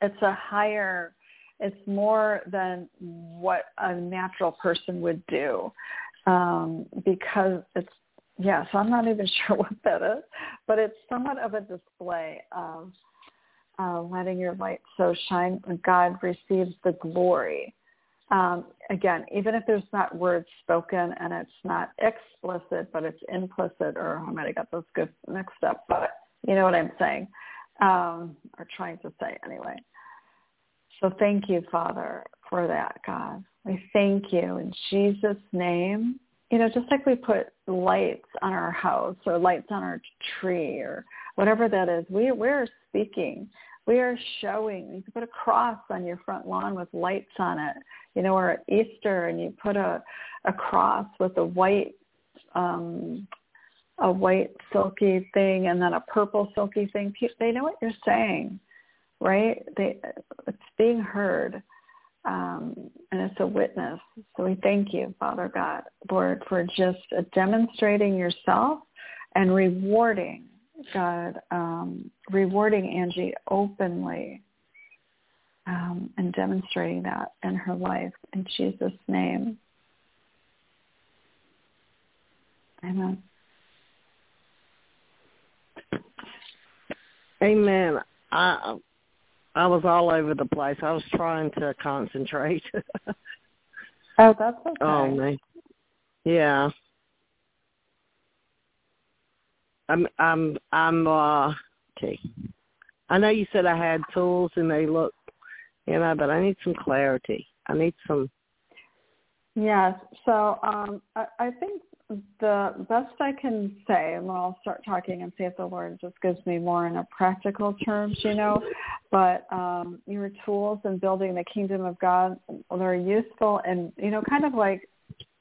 It's a higher, it's more than what a natural person would do um, because it's, yeah, so I'm not even sure what that is, but it's somewhat of a display of uh, letting your light so shine. God receives the glory. Um, again, even if there's not words spoken and it's not explicit, but it's implicit, or I might have got those good mixed up, but you know what I'm saying, um, or trying to say anyway. So thank you, Father, for that, God. We thank you in Jesus' name. You know, just like we put lights on our house or lights on our tree or whatever that is. We we're speaking. We are showing. You can put a cross on your front lawn with lights on it, you know, or at Easter, and you put a a cross with a white um a white silky thing and then a purple silky thing. They know what you're saying, right? They it's being heard um, and it's a witness. So we thank you, Father God, Lord, for just demonstrating yourself and rewarding, God, um, rewarding Angie openly um, and demonstrating that in her life. In Jesus' name. Amen. Amen. I I was all over the place. I was trying to concentrate. oh, that's okay. Oh man. Yeah. I'm I'm I'm uh okay. I know you said I had tools and they look you know, but I need some clarity. I need some Yes. So um I, I think the best I can say, and I'll start talking and see if the Lord just gives me more in a practical terms, you know. But um, your tools in building the kingdom of God, they're useful, and you know, kind of like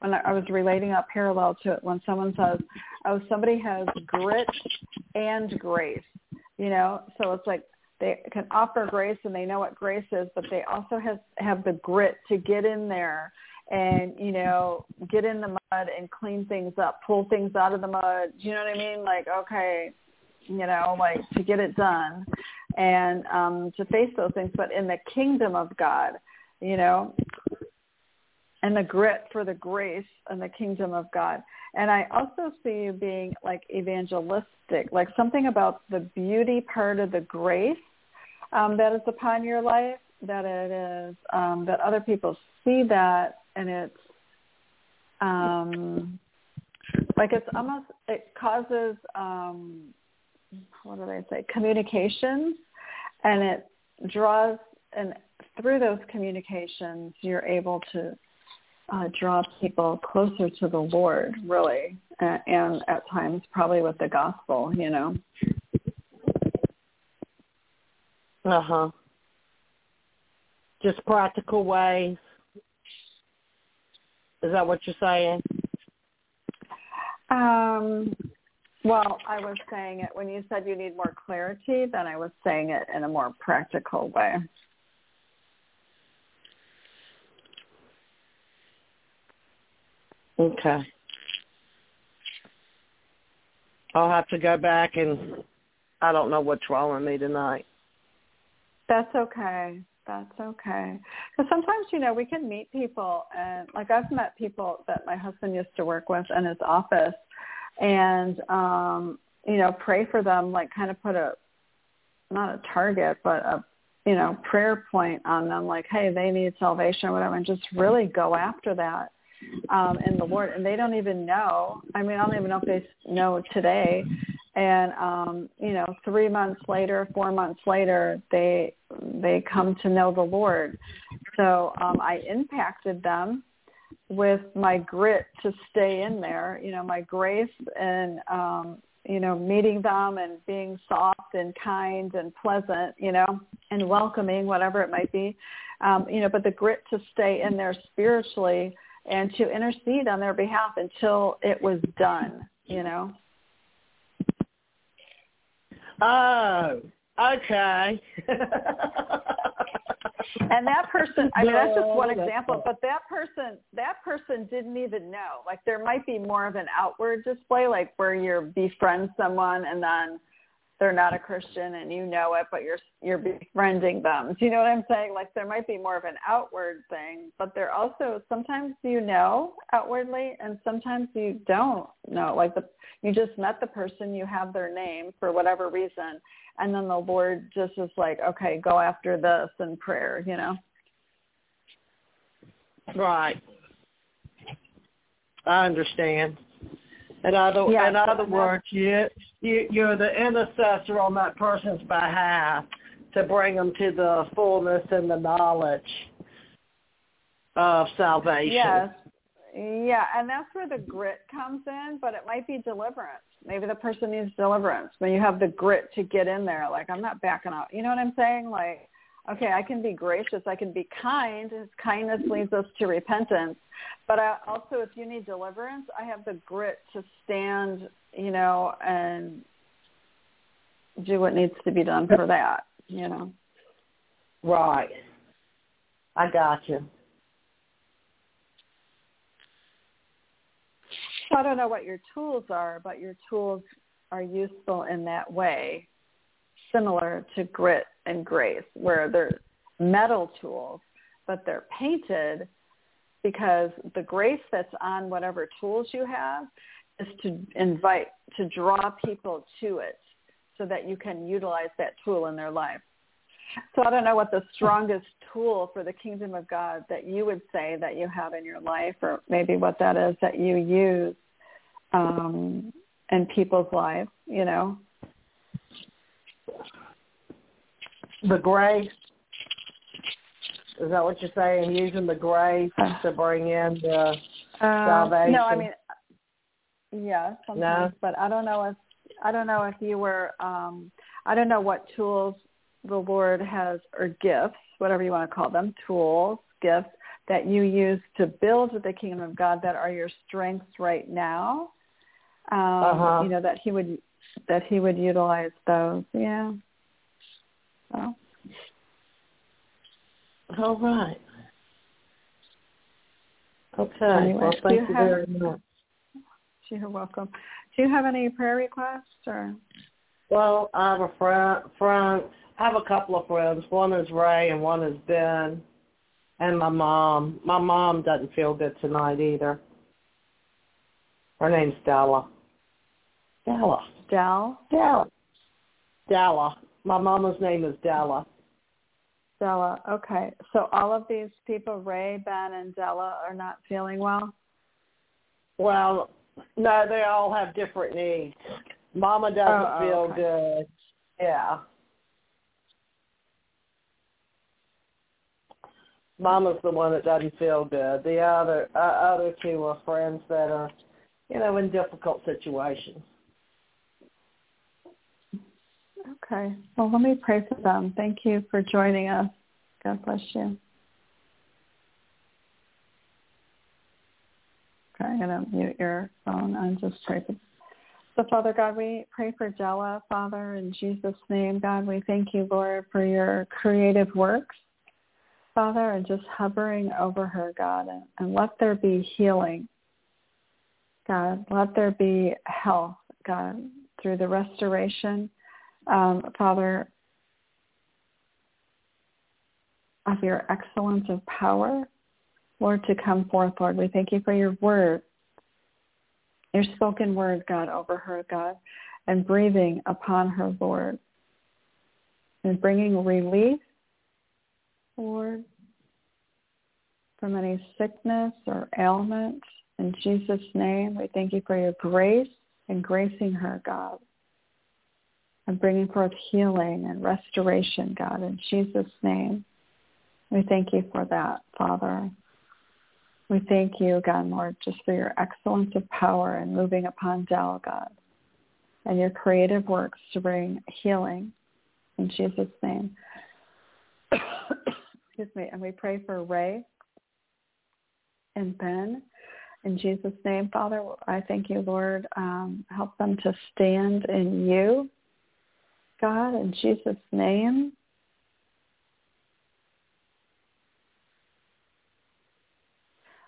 when I was relating a parallel to it when someone says, "Oh, somebody has grit and grace," you know. So it's like they can offer grace and they know what grace is, but they also have have the grit to get in there and you know get in the mud and clean things up pull things out of the mud. You know what i mean? Like okay you know like to get it done and um to face those things. But in the kingdom of god you know and the grit for the grace and the kingdom of god. And i also see you being like evangelistic like something about the beauty part of the grace um that is upon your life that it is um that other people see that and it's um like it's almost it causes um what do they say communications and it draws and through those communications you're able to uh, draw people closer to the Lord, really, and, and at times probably with the gospel, you know. Uh huh. Just practical ways is that what you're saying? Um, well, I was saying it when you said you need more clarity, then I was saying it in a more practical way. Okay. I'll have to go back and I don't know what's wrong with me tonight. That's okay that's okay. Because sometimes, you know, we can meet people, and like I've met people that my husband used to work with in his office, and um, you know, pray for them, like kind of put a not a target, but a you know prayer point on them, like, hey, they need salvation or whatever, and just really go after that um, in the Lord, and they don't even know. I mean, I don't even know if they know today and um you know three months later four months later they they come to know the lord. So um i impacted them with my grit to stay in there you know my grace and um you know meeting them and being soft and kind and pleasant you know and welcoming whatever it might be. Um you know but the grit to stay in there spiritually and to intercede on their behalf until it was done you know Oh, okay. and that person i mean that's just one example but that person that person didn't even know like there might be more of an outward display like where you befriend someone and then they're not a christian and you know it but you're you're befriending them do you know what i'm saying like there might be more of an outward thing but there also sometimes you know outwardly and sometimes you don't know like the you just met the person you have their name for whatever reason and then the Lord just is like, okay, go after this in prayer, you know. Right. I understand. In other, yeah, in other words, you, you you're the intercessor on that person's behalf to bring them to the fullness and the knowledge of salvation. Yes, yeah, and that's where the grit comes in, but it might be deliverance. Maybe the person needs deliverance when you have the grit to get in there. Like I'm not backing out. You know what I'm saying? Like, okay, I can be gracious. I can be kind. His kindness leads us to repentance. But I, also, if you need deliverance, I have the grit to stand. You know, and do what needs to be done for that. You know. Right. I got you. I don't know what your tools are, but your tools are useful in that way, similar to grit and grace, where they're metal tools, but they're painted because the grace that's on whatever tools you have is to invite, to draw people to it so that you can utilize that tool in their life. So I don't know what the strongest tool for the kingdom of God that you would say that you have in your life, or maybe what that is that you use um, in people's lives. You know, the grace. Is that what you're saying? Using the grace to bring in the uh, salvation? No, I mean, yeah, sometimes, no? but I don't know if I don't know if you were. um I don't know what tools the Lord has, or gifts, whatever you want to call them, tools, gifts that you use to build the kingdom of God that are your strengths right now. Um, uh-huh. You know that He would that He would utilize those. Yeah. So. All right. Okay. Anyway, well, thank you, you have, very much. You're welcome. Do you have any prayer requests or? Well, I have a friend, friend I have a couple of friends. One is Ray and one is Ben. And my mom. My mom doesn't feel good tonight either. Her name's Della. Della. Dell? Della. Della. My mama's name is Della. Della. Okay. So all of these people, Ray, Ben, and Della, are not feeling well? Well, no, they all have different needs. Mama doesn't oh feel okay. good. Yeah. Mama's the one that doesn't feel good. The other uh, other two are friends that are, you know, in difficult situations. Okay. Well, let me pray for them. Thank you for joining us. God bless you. Okay, I'm going to mute your phone and just pray for so, Father God, we pray for Della, Father, in Jesus' name. God, we thank you, Lord, for your creative works. Father, and just hovering over her, God, and, and let there be healing. God, let there be health, God, through the restoration, um, Father, of your excellence of power, Lord, to come forth, Lord. We thank you for your word, your spoken word, God, over her, God, and breathing upon her, Lord, and bringing relief Lord, from any sickness or ailment. In Jesus' name, we thank you for your grace and gracing her, God, and bringing forth healing and restoration, God, in Jesus' name. We thank you for that, Father. We thank you, God, Lord, just for your excellence of power and moving upon Dell, God, and your creative works to bring healing in Jesus' name. excuse me, and we pray for Ray and Ben. In Jesus' name, Father, I thank you, Lord. Um, help them to stand in you, God, in Jesus' name.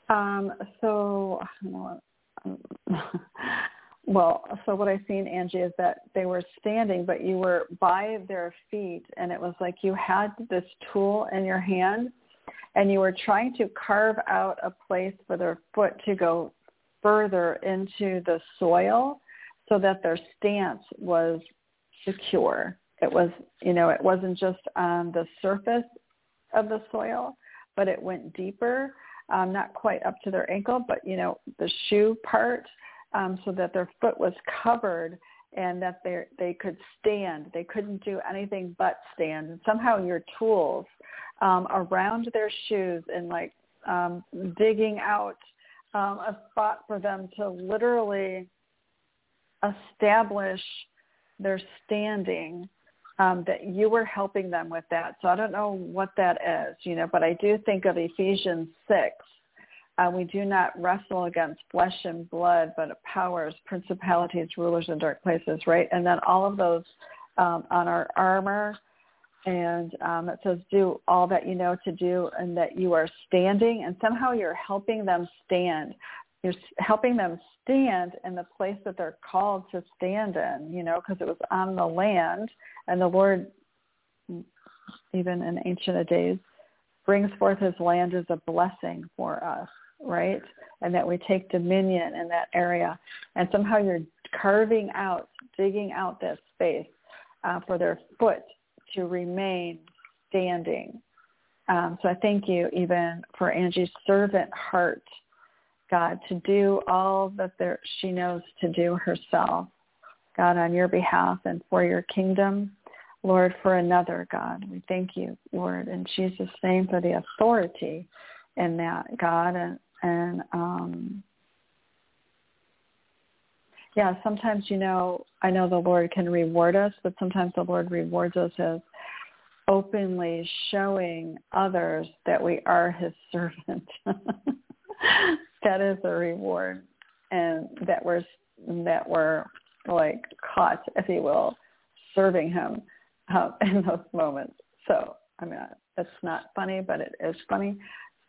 Um, so, Well, so what I've seen, Angie, is that they were standing, but you were by their feet, and it was like you had this tool in your hand, and you were trying to carve out a place for their foot to go further into the soil so that their stance was secure. It was, you know, it wasn't just on the surface of the soil, but it went deeper, um, not quite up to their ankle, but, you know, the shoe part um, so that their foot was covered and that they they could stand. They couldn't do anything but stand. And somehow your tools um, around their shoes and like um, digging out um, a spot for them to literally establish their standing um, that you were helping them with that. So I don't know what that is, you know, but I do think of Ephesians 6. Uh, we do not wrestle against flesh and blood, but powers, principalities, rulers in dark places, right? And then all of those um, on our armor, and um, it says do all that you know to do and that you are standing and somehow you're helping them stand you're helping them stand in the place that they're called to stand in you know because it was on the land and the lord even in ancient days brings forth his land as a blessing for us right and that we take dominion in that area and somehow you're carving out digging out that space uh, for their foot to remain standing. Um, so I thank you even for Angie's servant heart, God, to do all that there, she knows to do herself, God, on your behalf and for your kingdom. Lord, for another, God. We thank you, Lord, in Jesus' name for the authority in that, God. And, and um, yeah, sometimes, you know, I know the Lord can reward us, but sometimes the Lord rewards us as openly showing others that we are his servant. that is a reward and that we're that we're like caught, if you will, serving him uh, in those moments. So I mean, it's not funny, but it is funny.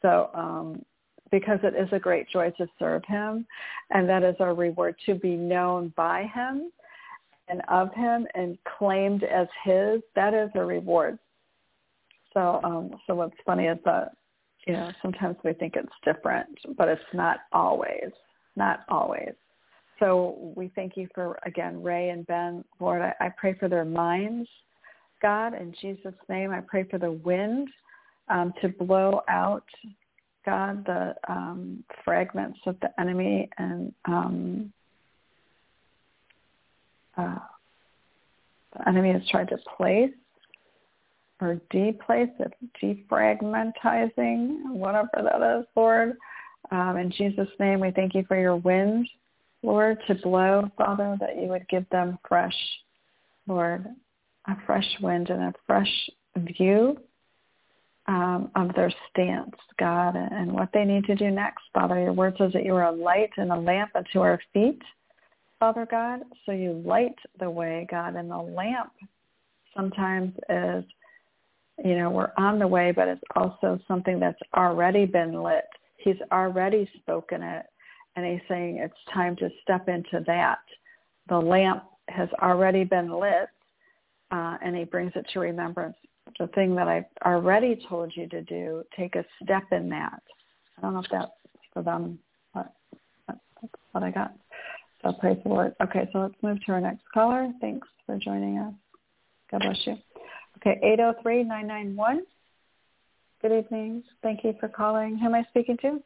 So um, because it is a great joy to serve him and that is our reward to be known by him and of him and claimed as his that is a reward so um so what's funny is that you know sometimes we think it's different but it's not always not always. So we thank you for again ray and ben. Lord i, I pray for their minds god in jesus name. I pray for the wind um, to blow out God, the um, fragments of the enemy and um, uh, the enemy has tried to place or deplace it, defragmentizing, whatever that is, Lord. Um, in Jesus' name, we thank you for your wind, Lord, to blow, Father, that you would give them fresh, Lord, a fresh wind and a fresh view um, of their stance, God, and what they need to do next. Father, your word says that you are a light and a lamp unto our feet, Father God. So you light the way, God, and the lamp sometimes is, you know, we're on the way, but it's also something that's already been lit. He's already spoken it, and he's saying it's time to step into that. The lamp has already been lit, uh, and he brings it to remembrance the thing that I already told you to do, take a step in that. I don't know if that's for them, but that's, what I got. So praise the Lord. Okay, so let's move to our next caller. Thanks for joining us. God bless you. Okay, 803-991. Good evening. Thank you for calling. Who am I speaking to?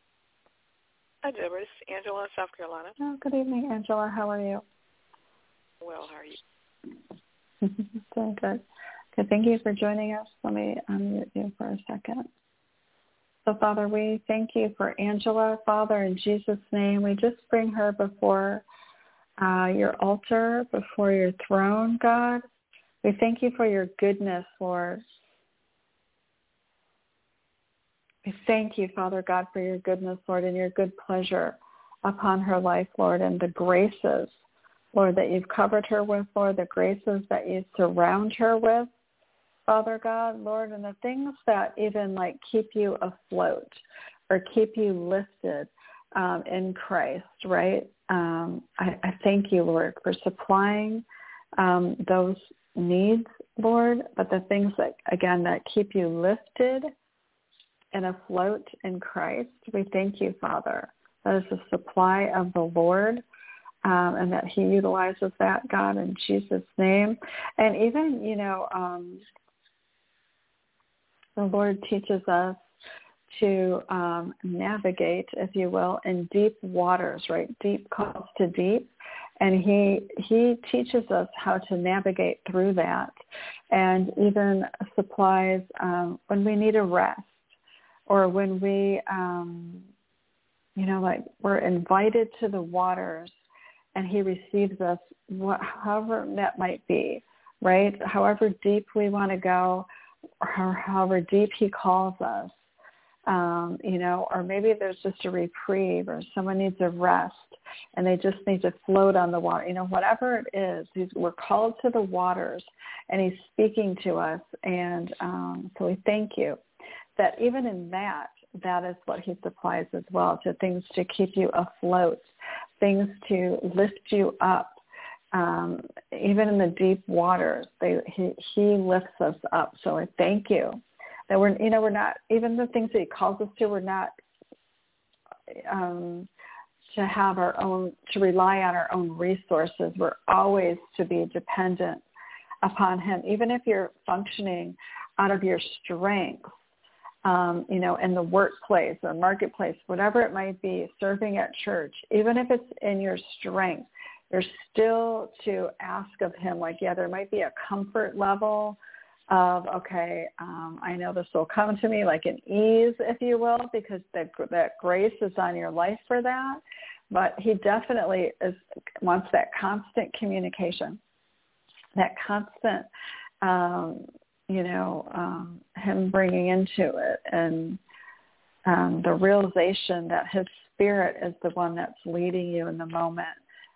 Hi, Deborah. Is Angela in South Carolina. Oh, good evening, Angela. How are you? Well, how are you? Doing good. So thank you for joining us. Let me unmute you for a second. So Father, we thank you for Angela. Father, in Jesus' name, we just bring her before uh, your altar, before your throne, God. We thank you for your goodness, Lord. We thank you, Father God, for your goodness, Lord, and your good pleasure upon her life, Lord, and the graces, Lord, that you've covered her with, Lord, the graces that you surround her with. Father God, Lord, and the things that even like keep you afloat or keep you lifted um, in Christ, right? Um, I, I, thank you, Lord, for supplying um, those needs, Lord, but the things that, again, that keep you lifted and afloat in Christ, we thank you, Father. That is the supply of the Lord. Um, and that he utilizes that, God, in Jesus' name. And even, you know, um, the Lord teaches us to um, navigate, if you will, in deep waters, right? Deep calls to deep. And he he teaches us how to navigate through that, and even supplies um, when we need a rest, or when we um, you know, like we're invited to the waters and he receives us what, however that might be, right? However deep we want to go or however deep he calls us. Um, you know, or maybe there's just a reprieve or someone needs a rest and they just need to float on the water. You know, whatever it is, he's, we're called to the waters and he's speaking to us. And um, so we thank you that even in that, that is what he supplies as well to things to keep you afloat, things to lift you up. Um, even in the deep waters, they, he, he lifts us up. So I thank you that we're, you know, we're not, even the things that he calls us to, we're not um, to have our own, to rely on our own resources. We're always to be dependent upon him, even if you're functioning out of your strength um, you know, in the workplace or marketplace, whatever it might be, serving at church, even if it's in your strength, you're still to ask of him, like, yeah, there might be a comfort level of, okay, um, I know this will come to me like an ease, if you will, because that, that grace is on your life for that. But he definitely is, wants that constant communication, that constant um, you know, um, him bringing into it and um, the realization that his spirit is the one that's leading you in the moment.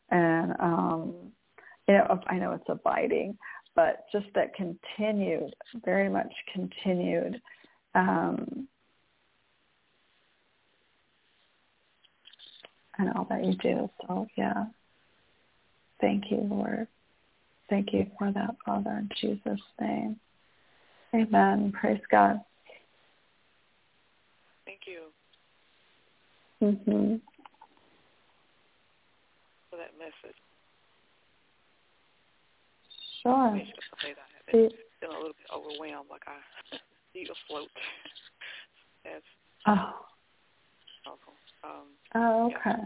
And, um, you know, I know it's abiding, but just that continued, very much continued, um, and all that you do. So, yeah. Thank you, Lord. Thank you for that, Father, in Jesus' name. Amen. Praise God. Thank you. Mhm. For that message. Sure. I feeling a little bit overwhelmed, like I need a float. That's oh. awful. Um, oh, okay. Yeah.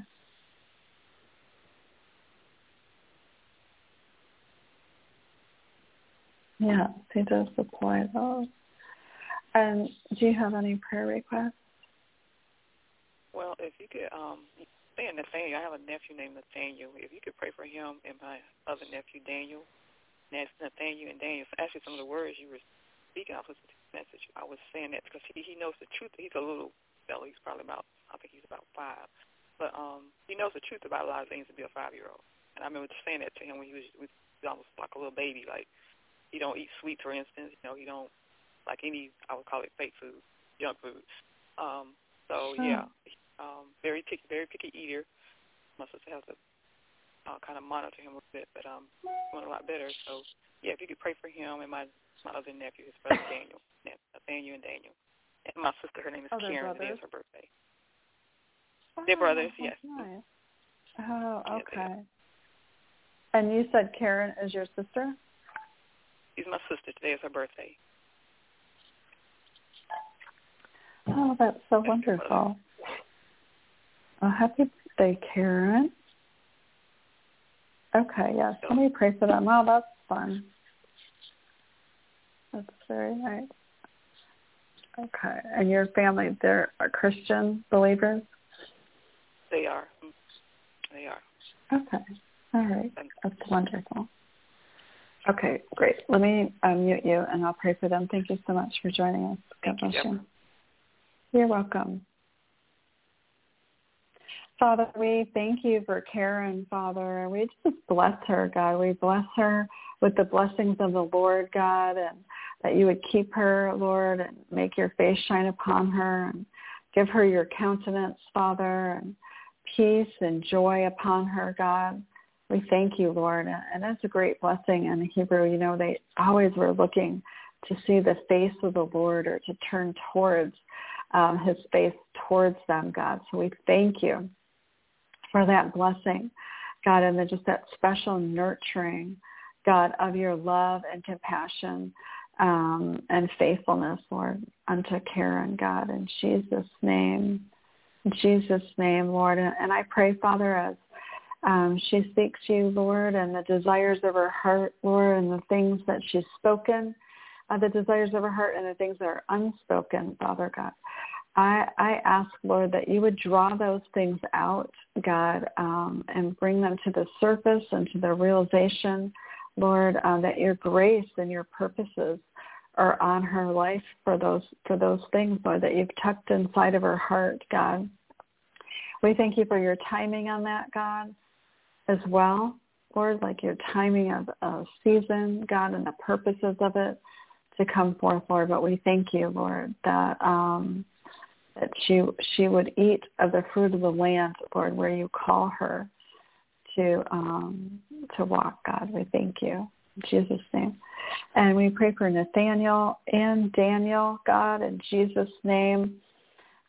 Yeah, he does supply those. And do you have any prayer requests? Well, if you could, um, saying Nathaniel, I have a nephew named Nathaniel. If you could pray for him and my other nephew Daniel, that's Nathaniel and Daniel. Actually, some of the words you were speaking, I was message. I was saying that because he he knows the truth. He's a little fellow. He's probably about I think he's about five, but um, he knows the truth about a lot of things to be a five year old. And I remember saying that to him when he was, was almost like a little baby, like he don't eat sweets, for instance. You know, he don't like any. I would call it fake food, junk food. Um, so oh. yeah, um, very picky, very picky eater. My sister has to uh, kind of monitor him a little bit, but um, doing a lot better. So yeah, if you could pray for him and my my other nephew, his brother Daniel, Nathaniel and Daniel, and my sister, her name is oh, Karen. Today is her birthday. Oh, they're brothers, yes. Nice. Oh, okay. Yeah, and you said Karen is your sister? She's my sister. Today is her birthday. Oh, that's so wonderful. Oh, happy birthday, Karen. Okay, yes. Let me pray for them. Oh, that's fun. That's very nice. Okay. And your family, they're Christian believers? They are. They are. Okay. All right. That's wonderful. Okay, great. Let me unmute you and I'll pray for them. Thank you so much for joining us. God bless you. You're welcome. Father, we thank you for Karen, Father, we just bless her, God. We bless her with the blessings of the Lord, God, and that you would keep her, Lord, and make your face shine upon her and give her your countenance, Father, and peace and joy upon her, God. We thank you, Lord. And that's a great blessing in Hebrew. You know, they always were looking to see the face of the Lord or to turn towards um, his face towards them, God. So we thank you for that blessing, God, and then just that special nurturing, God, of your love and compassion um, and faithfulness, Lord, unto Karen, God, in Jesus' name. In Jesus' name, Lord. And I pray, Father, as um, she seeks you, Lord, and the desires of her heart, Lord, and the things that she's spoken, uh, the desires of her heart and the things that are unspoken, Father God. I, I ask, Lord, that you would draw those things out, God, um, and bring them to the surface and to the realization, Lord, uh, that your grace and your purposes are on her life for those for those things, Lord, that you've tucked inside of her heart, God. We thank you for your timing on that, God, as well, Lord, like your timing of a season, God, and the purposes of it to come forth, Lord. But we thank you, Lord, that um, that she she would eat of the fruit of the land, Lord, where you call her to um, to walk. God, we thank you in Jesus' name, and we pray for Nathaniel and Daniel, God, in Jesus' name.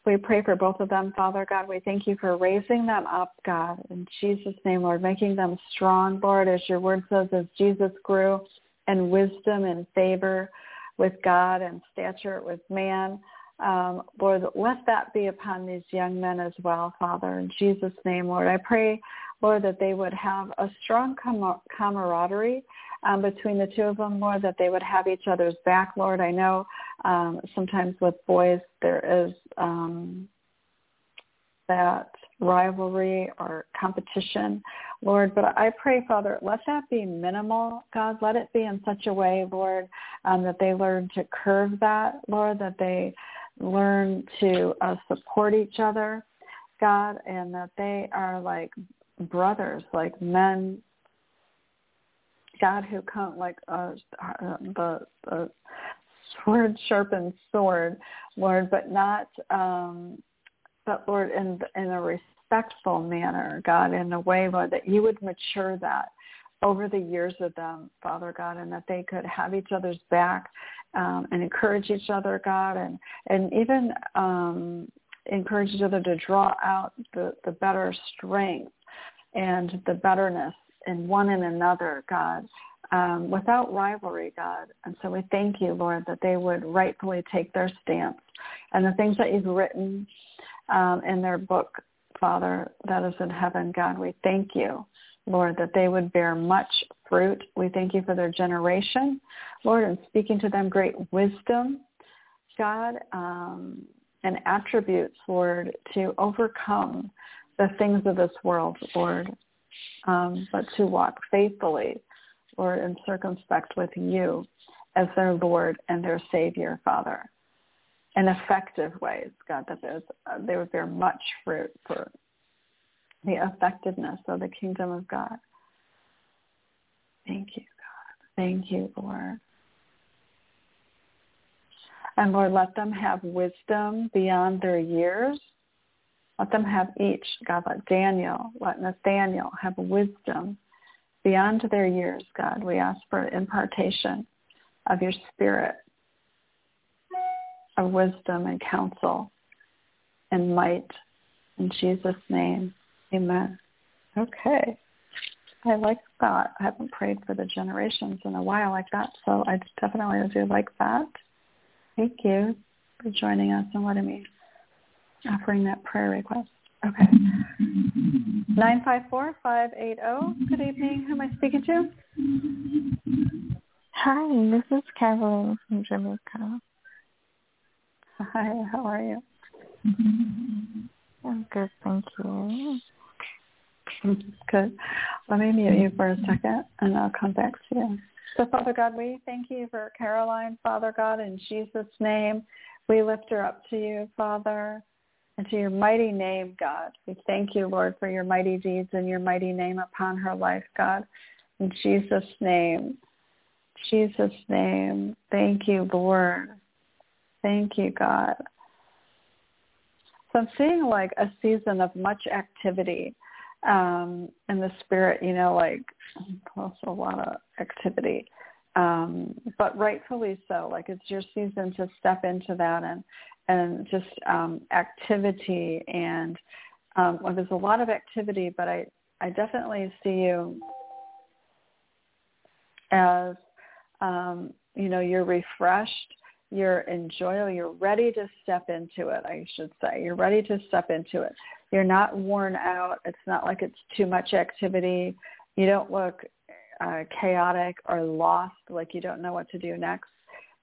We pray for both of them, Father God. We thank you for raising them up, God, in Jesus' name, Lord, making them strong, Lord, as your word says, as Jesus grew in wisdom and favor with God and stature with man. Um, Lord, let that be upon these young men as well, Father, in Jesus' name, Lord. I pray, Lord, that they would have a strong com- camaraderie um, between the two of them, Lord, that they would have each other's back, Lord. I know um, sometimes with boys there is um, that rivalry or competition, Lord. But I pray, Father, let that be minimal, God. Let it be in such a way, Lord, um, that they learn to curve that, Lord, that they learn to uh, support each other, God, and that they are like brothers, like men, God, who come like uh, the, the sword sharpened sword, Lord, but not, um, but Lord, in in a respectful manner, God, in a way, Lord, that you would mature that over the years of them, Father God, and that they could have each other's back um, and encourage each other, God, and and even um, encourage each other to draw out the, the better strength and the betterness in one and another, God, um, without rivalry, God. And so we thank you, Lord, that they would rightfully take their stance and the things that you've written um, in their book, Father, that is in heaven, God. We thank you Lord, that they would bear much fruit. We thank you for their generation, Lord, and speaking to them great wisdom, God, um, and attributes, Lord, to overcome the things of this world, Lord, um, but to walk faithfully, Lord, and circumspect with you as their Lord and their Savior, Father, in effective ways, God, that uh, they would bear much fruit for the effectiveness of the kingdom of God. Thank you, God. Thank you, Lord. And Lord, let them have wisdom beyond their years. Let them have each, God, let Daniel, let Nathaniel have wisdom beyond their years, God. We ask for impartation of your spirit of wisdom and counsel and might in Jesus' name. Amen. Okay. I like that. I haven't prayed for the generations in a while like that, so I definitely do like that. Thank you for joining us and letting me offering that prayer request. Okay. Nine five four five eight zero. Good evening. Who am I speaking to? Hi, this is Carolyn from Jamaica. Hi, how are you? I'm good, thank you. Good. Let me mute you for a second and I'll come back to you. So Father God, we thank you for Caroline, Father God, in Jesus' name. We lift her up to you, Father, and to your mighty name, God. We thank you, Lord, for your mighty deeds and your mighty name upon her life, God. In Jesus' name. Jesus' name. Thank you, Lord. Thank you, God. So I'm seeing like a season of much activity um, in the spirit, you know, like also a lot of activity. Um, but rightfully so. Like it's your season to step into that and and just um, activity and um, well, there's a lot of activity, but I I definitely see you as um, you know you're refreshed, you're enjoyable, you're ready to step into it. I should say you're ready to step into it. You're not worn out. It's not like it's too much activity. You don't look uh, chaotic or lost, like you don't know what to do next.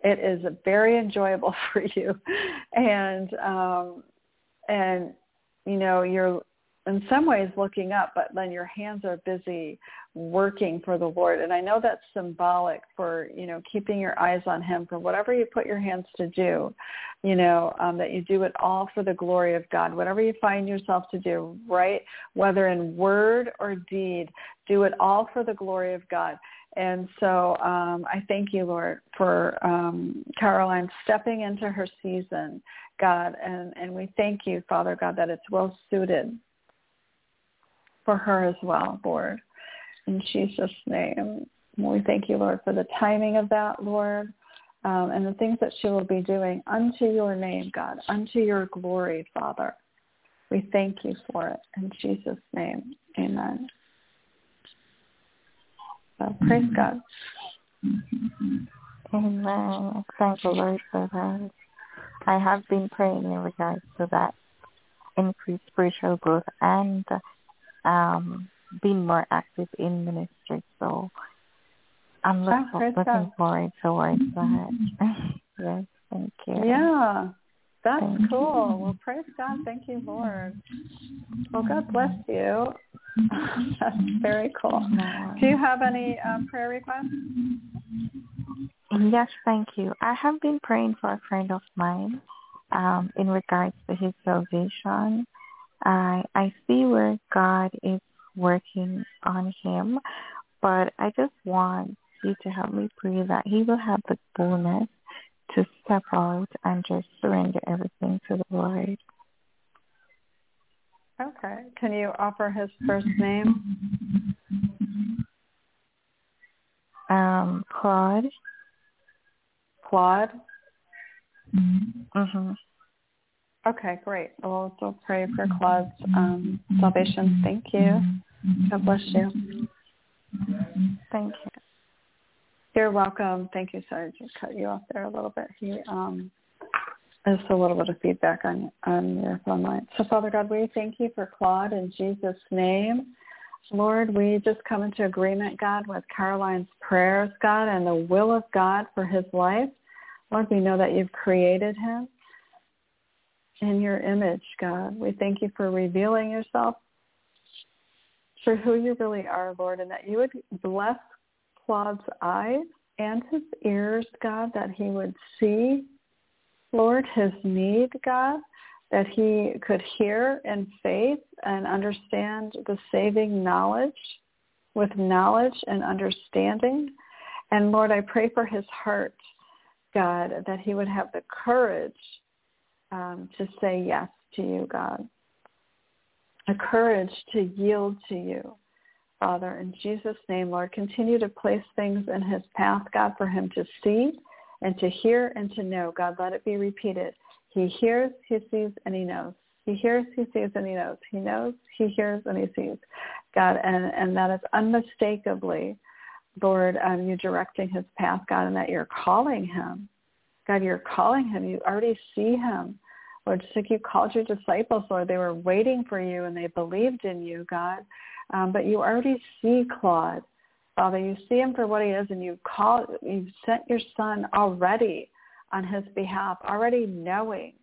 it is very enjoyable for you, and um, and you know you're in some ways looking up, but then your hands are busy working for the Lord. And I know that's symbolic for, you know, keeping your eyes on him for whatever you put your hands to do, you know, um, that you do it all for the glory of God. Whatever you find yourself to do, right? Whether in word or deed, do it all for the glory of God. And so um, I thank you, Lord, for um, Caroline stepping into her season, God. And, and we thank you, Father God, that it's well suited for her as well, Lord. In Jesus' name. We thank you, Lord, for the timing of that, Lord, um, and the things that she will be doing unto your name, God, unto your glory, Father. We thank you for it. In Jesus' name, amen. So praise God. Amen. Thank the Lord for that. I have been praying in regards to that increased spiritual growth and um, being more active in ministry. So I'm looking, oh, looking forward towards that. yes, thank you. Yeah, that's thank cool. You. Well, praise God. Thank you, Lord. Well, God bless you. that's very cool. Do you have any um, prayer requests? Yes, thank you. I have been praying for a friend of mine um, in regards to his salvation. I I see where God is working on him, but I just want you to help me pray that he will have the boldness to step out and just surrender everything to the Lord. Okay. Can you offer his first name? Um, Claude. Claude. Mhm. Okay, great. We'll, we'll pray for Claude's um, salvation. Thank you. God bless you. Thank you. You're welcome. Thank you. Sorry to cut you off there a little bit. He, um, just a little bit of feedback on on your phone line. So, Father God, we thank you for Claude in Jesus' name. Lord, we just come into agreement, God, with Caroline's prayers, God, and the will of God for his life. Lord, we know that you've created him in your image, God. We thank you for revealing yourself for who you really are, Lord, and that you would bless Claude's eyes and his ears, God, that he would see, Lord, his need, God, that he could hear in faith and understand the saving knowledge with knowledge and understanding. And Lord, I pray for his heart, God, that he would have the courage um, to say yes to you, God. A courage to yield to you, Father. In Jesus' name, Lord, continue to place things in his path, God, for him to see and to hear and to know. God, let it be repeated. He hears, he sees, and he knows. He hears, he sees, and he knows. He knows, he hears, and he sees. God, and, and that is unmistakably, Lord, um, you directing his path, God, and that you're calling him. God, you're calling him. You already see him. Lord, just like you called your disciples, Lord, they were waiting for you and they believed in you, God. Um, but you already see Claude. Father, you see him for what he is and you call you've sent your son already on his behalf, already knowing,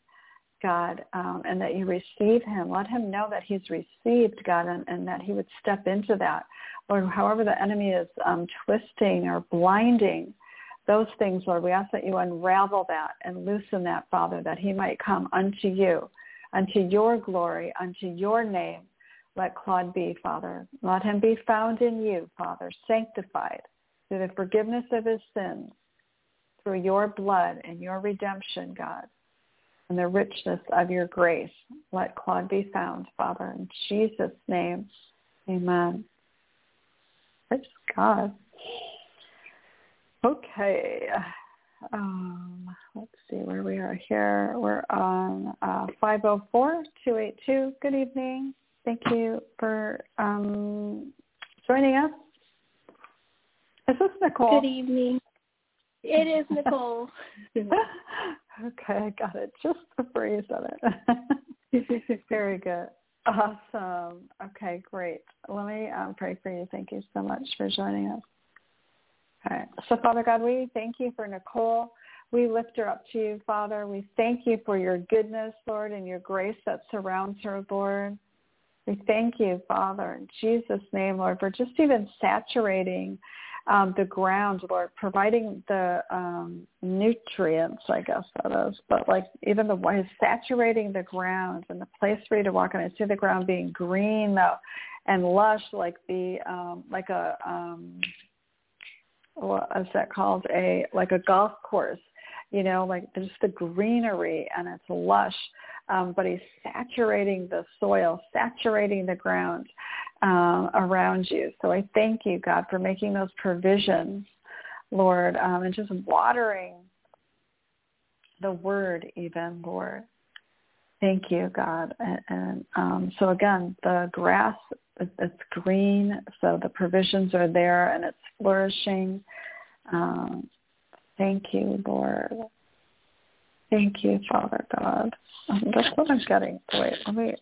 God, um, and that you receive him. Let him know that he's received, God, and, and that he would step into that. Or however the enemy is um, twisting or blinding those things, Lord, we ask that you unravel that and loosen that, Father, that he might come unto you, unto your glory, unto your name. Let Claude be, Father. Let him be found in you, Father, sanctified through the forgiveness of his sins, through your blood and your redemption, God, and the richness of your grace. Let Claude be found, Father, in Jesus' name. Amen. Praise God. Okay. Um, let's see where we are here. We're on uh, 504-282. Good evening. Thank you for um, joining us. Is this Nicole? Good evening. It is Nicole. okay, I got it just before you said it. Very good. Awesome. Okay, great. Let me um, pray for you. Thank you so much for joining us. All right. So Father God, we thank you for Nicole. We lift her up to you, Father. We thank you for your goodness, Lord, and your grace that surrounds her, Lord. We thank you, Father, in Jesus' name, Lord, for just even saturating um, the ground, Lord, providing the um, nutrients, I guess that is, but like even the way saturating the ground and the place for you to walk on. I see the ground being green though, and lush, like the um, like a um, what is that called? A like a golf course you know, like just the greenery and it's lush. Um, but he's saturating the soil, saturating the ground um, around you. So I thank you, God, for making those provisions, Lord, um, and just watering the word even, Lord. Thank you, God. And, and um, so again, the grass, it's green, so the provisions are there and it's flourishing. Um, Thank you, Lord. Thank you, Father God. Um, that's what I'm getting. Wait, let me.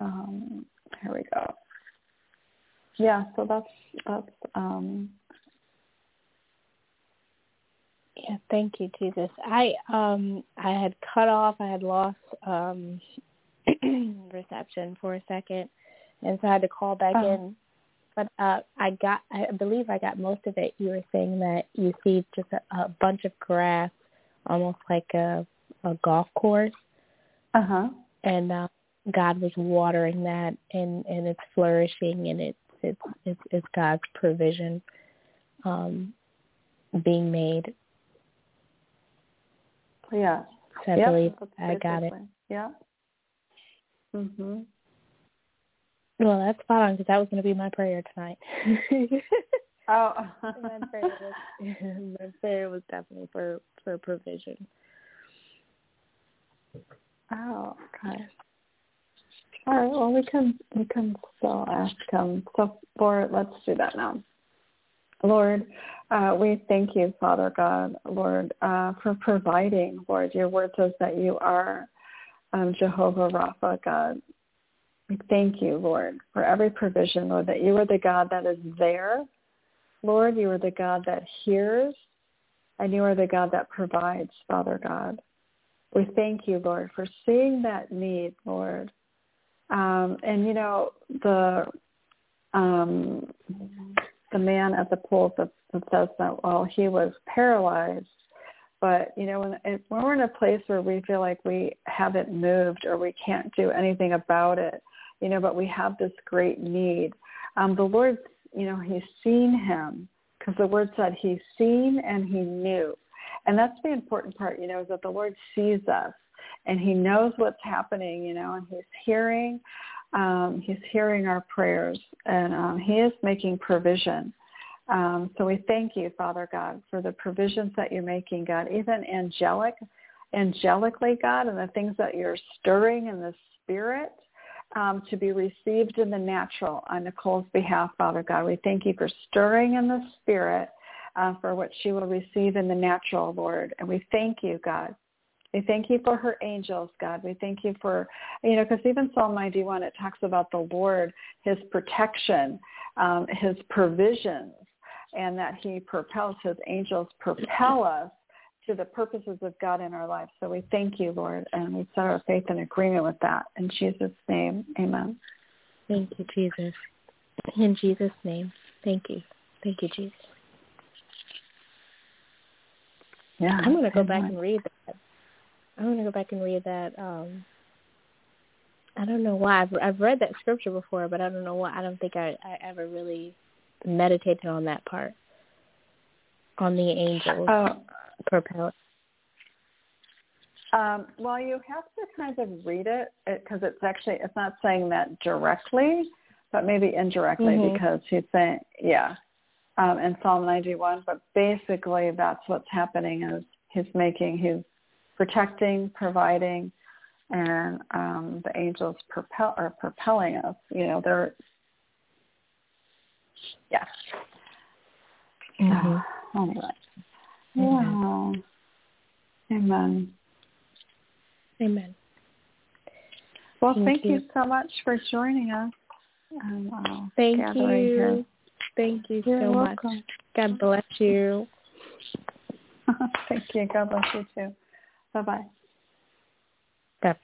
Um, here we go. Yeah, so that's that's. Um, yeah, thank you, Jesus. I um I had cut off. I had lost um reception for a second, and so I had to call back oh. in but uh, I got, I believe I got most of it. You were saying that you see just a, a bunch of grass, almost like a, a golf course. Uh huh. And uh, God was watering that, and and it's flourishing, and it's it's it's, it's God's provision um, being made. Yeah. So I yep, believe I got it. Yeah. Mhm. Well, that's spot on because that was going to be my prayer tonight. oh, my, prayer was, my prayer was definitely for for provision. Oh, okay. All right. Well, we can we can still ask him. So, for let's do that now. Lord, uh, we thank you, Father God, Lord, uh, for providing. Lord, your word says that you are um, Jehovah Rapha, God, we thank you, Lord, for every provision, Lord, that you are the God that is there. Lord, you are the God that hears, and you are the God that provides, Father God. We thank you, Lord, for seeing that need, Lord. Um, and you know the um, the man at the pool that, that says that well he was paralyzed, but you know when when we're in a place where we feel like we haven't moved or we can't do anything about it, you know, but we have this great need. Um, the Lord, you know, he's seen him because the word said he's seen and he knew. And that's the important part, you know, is that the Lord sees us and he knows what's happening, you know, and he's hearing, um, he's hearing our prayers and um, he is making provision. Um, so we thank you, Father God, for the provisions that you're making, God, even angelic, angelically, God, and the things that you're stirring in the spirit um, to be received in the natural on Nicole's behalf, Father God. We thank you for stirring in the spirit uh, for what she will receive in the natural, Lord. And we thank you, God. We thank you for her angels, God. We thank you for, you know, because even Psalm 91, it talks about the Lord, his protection, um, his provisions, and that he propels, his angels propel us to the purposes of God in our lives. So we thank you, Lord, and we set our faith in agreement with that. In Jesus' name, amen. Thank you, Jesus. In Jesus' name, thank you. Thank you, Jesus. Yeah, I'm going to go back and read that. I'm to go back and read that. Um, I don't know why. I've, I've read that scripture before, but I don't know why. I don't think I, I ever really meditated on that part, on the angels. Oh, propel um, well, you have to kind of read it because it, it's actually it's not saying that directly, but maybe indirectly mm-hmm. because he's saying yeah, um, in Psalm 91. But basically, that's what's happening is he's making he's protecting, providing, and um, the angels propel are propelling us. You know, they're yeah. Mm-hmm. anyway. Wow. Amen. Amen. Well, thank, thank you. you. so much for joining us. Um, uh, thank you. Here. Thank you You're so welcome. much. God bless you. Thank you. God bless you too. Bye bye. Bye.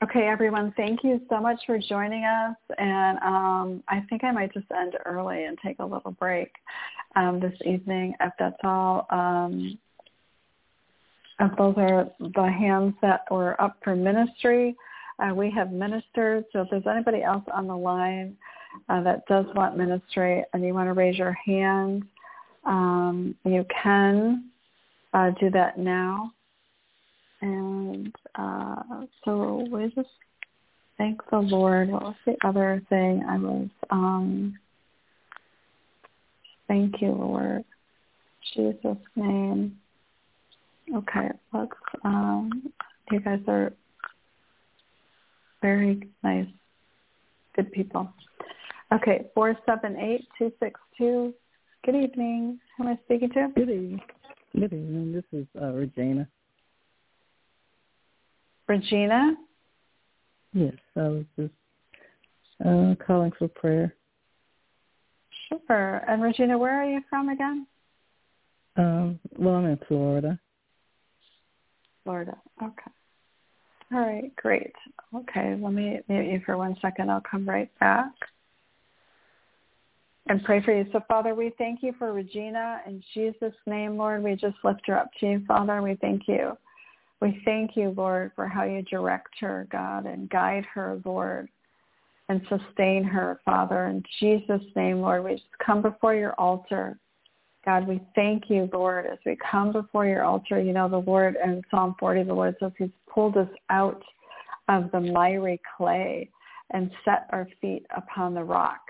Okay, everyone, thank you so much for joining us. And um, I think I might just end early and take a little break um, this evening, if that's all. Um, those are the hands that were up for ministry. Uh, we have ministered, so if there's anybody else on the line uh, that does want ministry and you want to raise your hand, um, you can uh, do that now. And uh, so we just thank the Lord. What was the other thing I was? Um, thank you, Lord. Jesus' name. Okay, let's. Um, you guys are very nice, good people. Okay, four seven eight two six two. Good evening. Who am I speaking to? Good evening. Good evening. This is uh, Regina. Regina? Yes, I was just uh, calling for prayer. Sure. And Regina, where are you from again? Um, well, I'm in Florida. Florida. Okay. All right, great. Okay, let me mute you for one second. I'll come right back and pray for you. So, Father, we thank you for Regina. In Jesus' name, Lord, we just lift her up to you, Father. We thank you we thank you, Lord, for how you direct her, God, and guide her, Lord, and sustain her, Father. In Jesus' name, Lord, we just come before your altar. God, we thank you, Lord, as we come before your altar. You know, the Lord in Psalm 40, the Lord says he's pulled us out of the miry clay and set our feet upon the rock.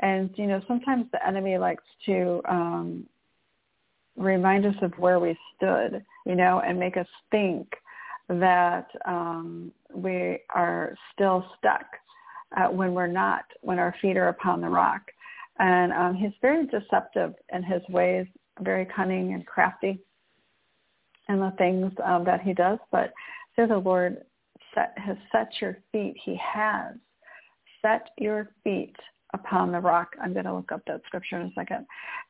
And, you know, sometimes the enemy likes to um, remind us of where we stood, you know, and make us think that um, we are still stuck uh, when we're not, when our feet are upon the rock. And um, he's very deceptive in his ways, very cunning and crafty in the things um, that he does. But so the Lord set, has set your feet. He has set your feet upon the rock. I'm going to look up that scripture in a second.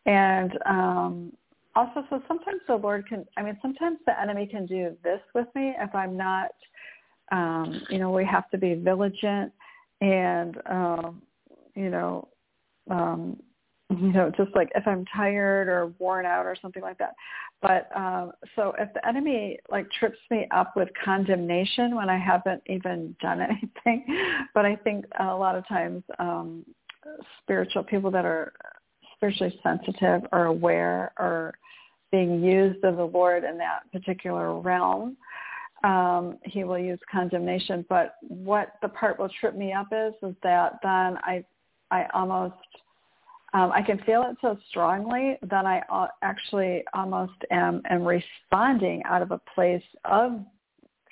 And um, also, so sometimes the Lord can, I mean, sometimes the enemy can do this with me if I'm not, um, you know, we have to be vigilant and, um, you know, um, you know, just like if I'm tired or worn out or something like that. But um, so if the enemy like trips me up with condemnation when I haven't even done anything, but I think a lot of times um, spiritual people that are spiritually sensitive or aware or being used of the Lord in that particular realm, um, he will use condemnation. But what the part will trip me up is, is that then I, I almost, um, I can feel it so strongly that I actually almost am, am responding out of a place of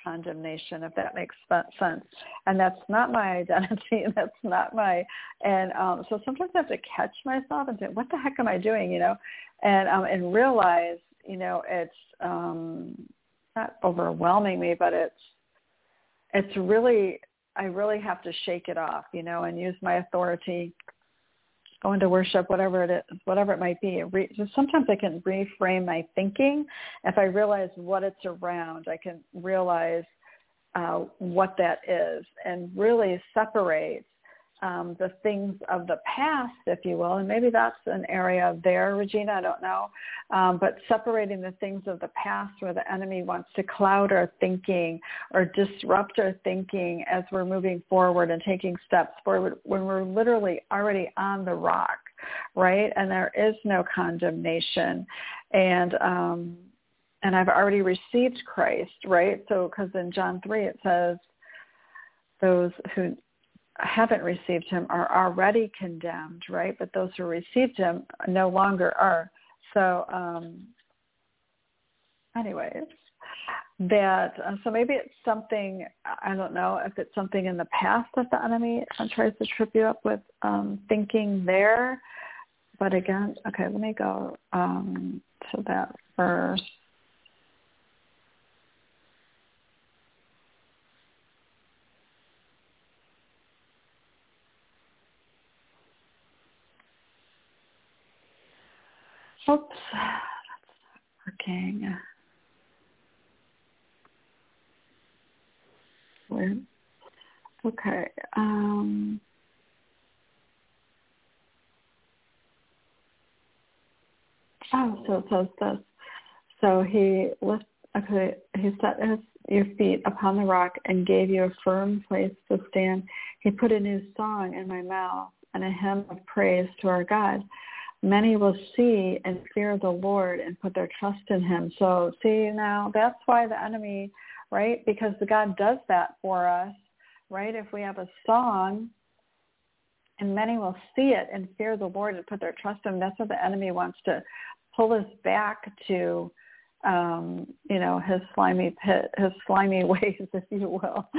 condemnation, if that makes sense. And that's not my identity. That's not my, and um, so sometimes I have to catch myself and say, what the heck am I doing, you know? And, um, and realize, you know, it's um, not overwhelming me, but it's, it's really, I really have to shake it off, you know, and use my authority go into worship, whatever it is, whatever it might be. Re- sometimes I can reframe my thinking. If I realize what it's around, I can realize uh, what that is and really separate um, the things of the past, if you will, and maybe that's an area there, Regina, I don't know, um, but separating the things of the past where the enemy wants to cloud our thinking or disrupt our thinking as we're moving forward and taking steps forward when we're literally already on the rock, right? And there is no condemnation. And, um, and I've already received Christ, right? So, because in John 3 it says, those who haven't received him are already condemned, right? But those who received him no longer are. So, um, anyways, that uh, so maybe it's something I don't know if it's something in the past that the enemy tries to trip you up with um, thinking there. But again, okay, let me go um, to that first. Oops, that's not working. Weird. Okay. Um, oh, so it says this. So he lift, okay, he set his your feet upon the rock and gave you a firm place to stand. He put a new song in my mouth and a hymn of praise to our God. Many will see and fear the Lord and put their trust in him. So see now, that's why the enemy, right? Because the God does that for us, right? If we have a song and many will see it and fear the Lord and put their trust in him, that's what the enemy wants to pull us back to um, you know, his slimy pit, his slimy ways, if you will.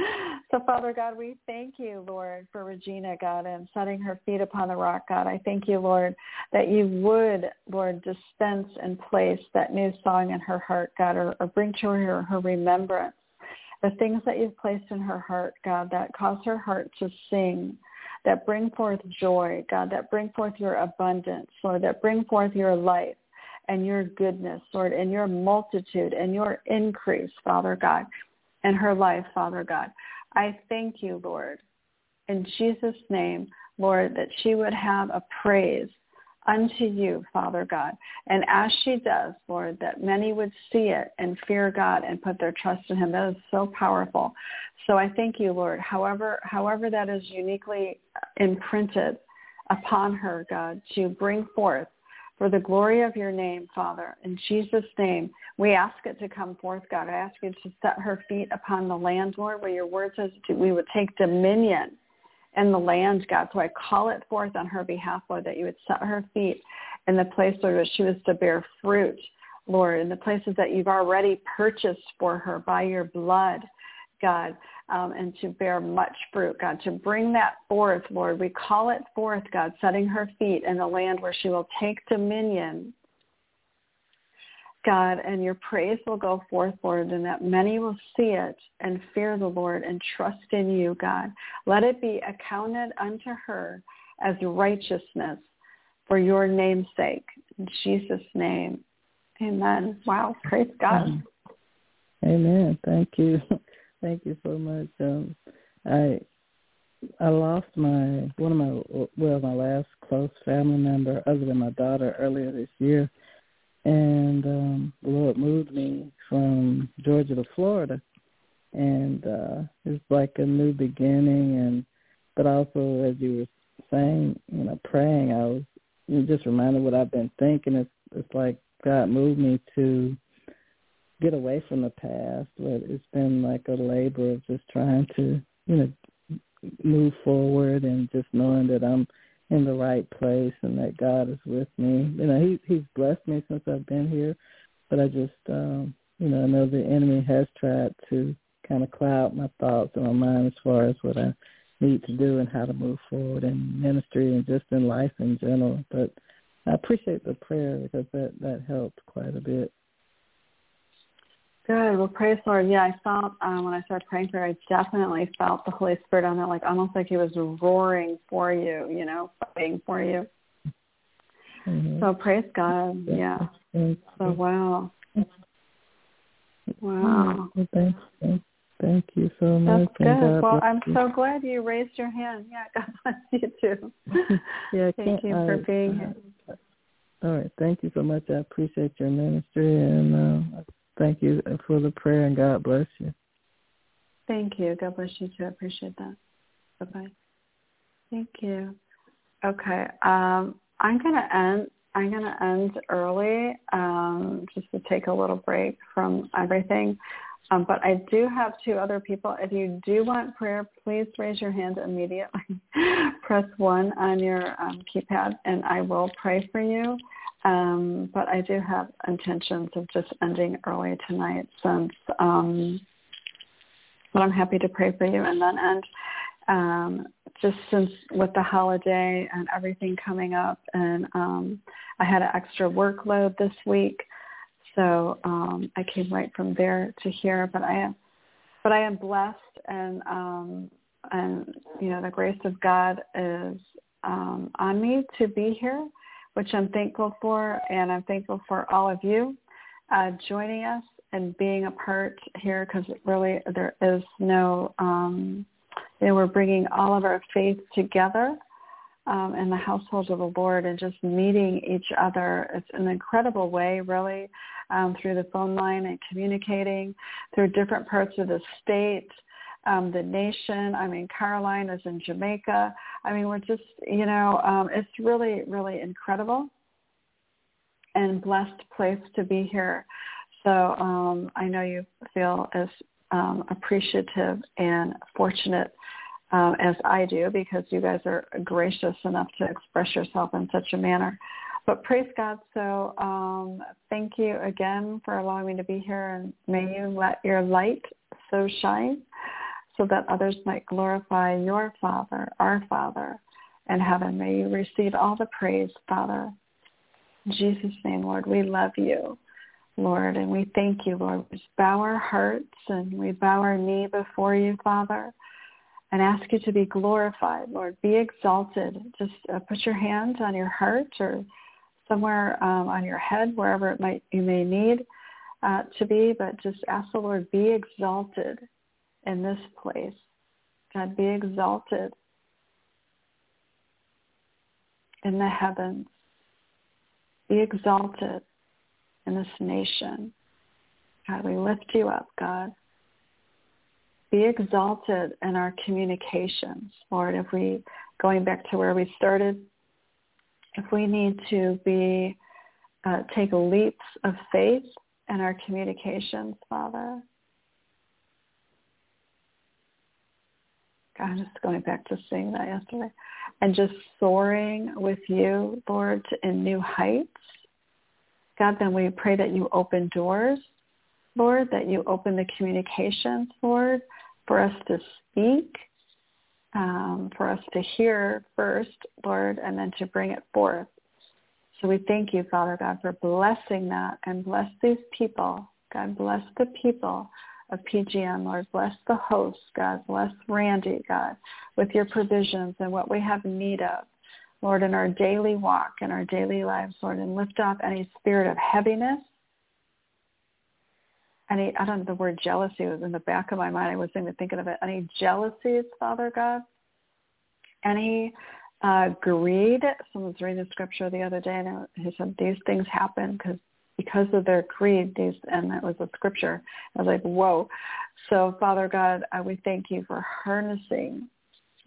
So Father God, we thank you, Lord, for Regina, God, and setting her feet upon the rock, God. I thank you, Lord, that you would, Lord, dispense and place that new song in her heart, God, or, or bring to her her remembrance the things that you've placed in her heart, God, that cause her heart to sing, that bring forth joy, God, that bring forth your abundance, Lord, that bring forth your life and your goodness, Lord, and your multitude and your increase, Father God, in her life, Father God. I thank you, Lord, in Jesus' name, Lord, that she would have a praise unto you, Father God. And as she does, Lord, that many would see it and fear God and put their trust in him. That is so powerful. So I thank you, Lord, however, however that is uniquely imprinted upon her, God, to bring forth for the glory of your name, Father. In Jesus' name, we ask it to come forth, God. I ask you to set her feet upon the land, Lord, where your word says we would take dominion in the land, God. So I call it forth on her behalf, Lord, that you would set her feet in the place, Lord, where she was to bear fruit, Lord, in the places that you've already purchased for her by your blood, God um, and to bear much fruit, God, to bring that forth, Lord. We call it forth, God, setting her feet in the land where she will take dominion, God, and your praise will go forth, Lord, and that many will see it and fear the Lord and trust in you, God. Let it be accounted unto her as righteousness for your name's sake. In Jesus' name, amen. Wow, praise God. Amen. Thank you. Thank you so much. Um, I I lost my one of my well my last close family member other than my daughter earlier this year, and um, the Lord moved me from Georgia to Florida, and uh, it's like a new beginning. And but also as you were saying, you know, praying, I was just reminded what I've been thinking. It's it's like God moved me to get away from the past, but it's been like a labor of just trying to, you know, move forward and just knowing that I'm in the right place and that God is with me. You know, he he's blessed me since I've been here, but I just um you know, I know the enemy has tried to kind of cloud my thoughts and my mind as far as what I need to do and how to move forward in ministry and just in life in general. But I appreciate the prayer because that that helped quite a bit. Good. Well, praise Lord. Yeah, I felt um, when I started praying for you, I definitely felt the Holy Spirit on that, like almost like He was roaring for you, you know, fighting for you. Mm-hmm. So praise God. Yeah. So wow. Wow. Well, thank, thank, thank you so much. That's good. Well, I'm you. so glad you raised your hand. Yeah, God bless you too. yeah, thank you for being here. All right. Thank you so much. I appreciate your ministry and uh, Thank you for the prayer and God bless you. Thank you. God bless you too. I appreciate that. Bye bye. Thank you. Okay. Um, I'm gonna end I'm gonna end early, um, just to take a little break from everything. Um, but I do have two other people. If you do want prayer, please raise your hand immediately. Press one on your um, keypad, and I will pray for you. Um, but I do have intentions of just ending early tonight since, um, but I'm happy to pray for you and then end. Um, just since with the holiday and everything coming up and um, I had an extra workload this week. So um, I came right from there to here, but I am, but I am blessed and, um, and, you know, the grace of God is um, on me to be here which I'm thankful for, and I'm thankful for all of you uh, joining us and being a part here because really there is no, um, you know, we're bringing all of our faith together um, in the household of the Lord and just meeting each other. It's an incredible way, really, um, through the phone line and communicating through different parts of the state, um, the nation. I mean, Caroline is in Jamaica. I mean, we're just, you know, um, it's really, really incredible and blessed place to be here. So um, I know you feel as um, appreciative and fortunate um, as I do because you guys are gracious enough to express yourself in such a manner. But praise God. So um, thank you again for allowing me to be here and may you let your light so shine so that others might glorify your Father, our Father in heaven. May you receive all the praise, Father. In Jesus' name, Lord, we love you. Lord, and we thank you, Lord. We bow our hearts and we bow our knee before you, Father and ask you to be glorified, Lord. Be exalted. Just uh, put your hand on your heart or somewhere um, on your head, wherever it might you may need uh, to be, but just ask the Lord, be exalted in this place. God, be exalted in the heavens. Be exalted in this nation. God, we lift you up, God be exalted in our communications, Lord. If we, going back to where we started, if we need to be, uh, take leaps of faith in our communications, Father. God, just going back to seeing that yesterday. And just soaring with you, Lord, in new heights. God, then we pray that you open doors, Lord, that you open the communications, Lord, for us to speak, um, for us to hear first, Lord, and then to bring it forth. So we thank you, Father God, for blessing that and bless these people. God, bless the people of PGN, Lord. Bless the hosts, God. Bless Randy, God, with your provisions and what we have need of. Lord, in our daily walk, in our daily lives, Lord, and lift off any spirit of heaviness, any, I don't know, the word jealousy was in the back of my mind. I wasn't even thinking of it. Any jealousies, Father God? Any uh, greed? Someone was reading the scripture the other day and he said these things happen because because of their greed, these, and that was a scripture. I was like, whoa. So Father God, I we thank you for harnessing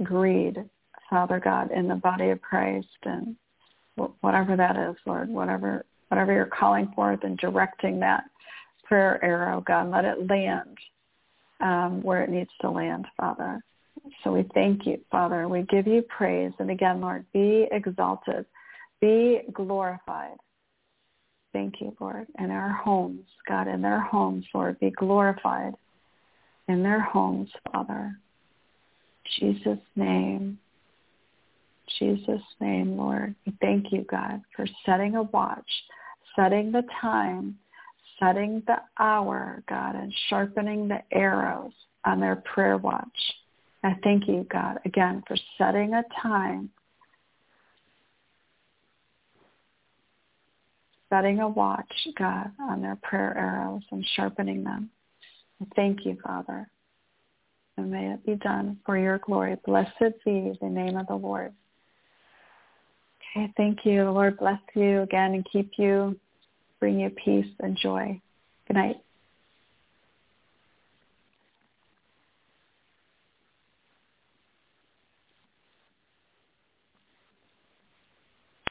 greed, Father God, in the body of Christ and whatever that is, Lord, whatever, whatever you're calling forth and directing that prayer arrow, God. Let it land um, where it needs to land, Father. So we thank you, Father. We give you praise. And again, Lord, be exalted. Be glorified. Thank you, Lord. In our homes, God, in their homes, Lord, be glorified. In their homes, Father. Jesus' name. Jesus' name, Lord. Thank you, God, for setting a watch, setting the time setting the hour, God, and sharpening the arrows on their prayer watch. I thank you, God, again, for setting a time, setting a watch, God, on their prayer arrows and sharpening them. I thank you, Father. And may it be done for your glory. Blessed be the name of the Lord. Okay, thank you. The Lord bless you again and keep you bring you peace and joy. Good night.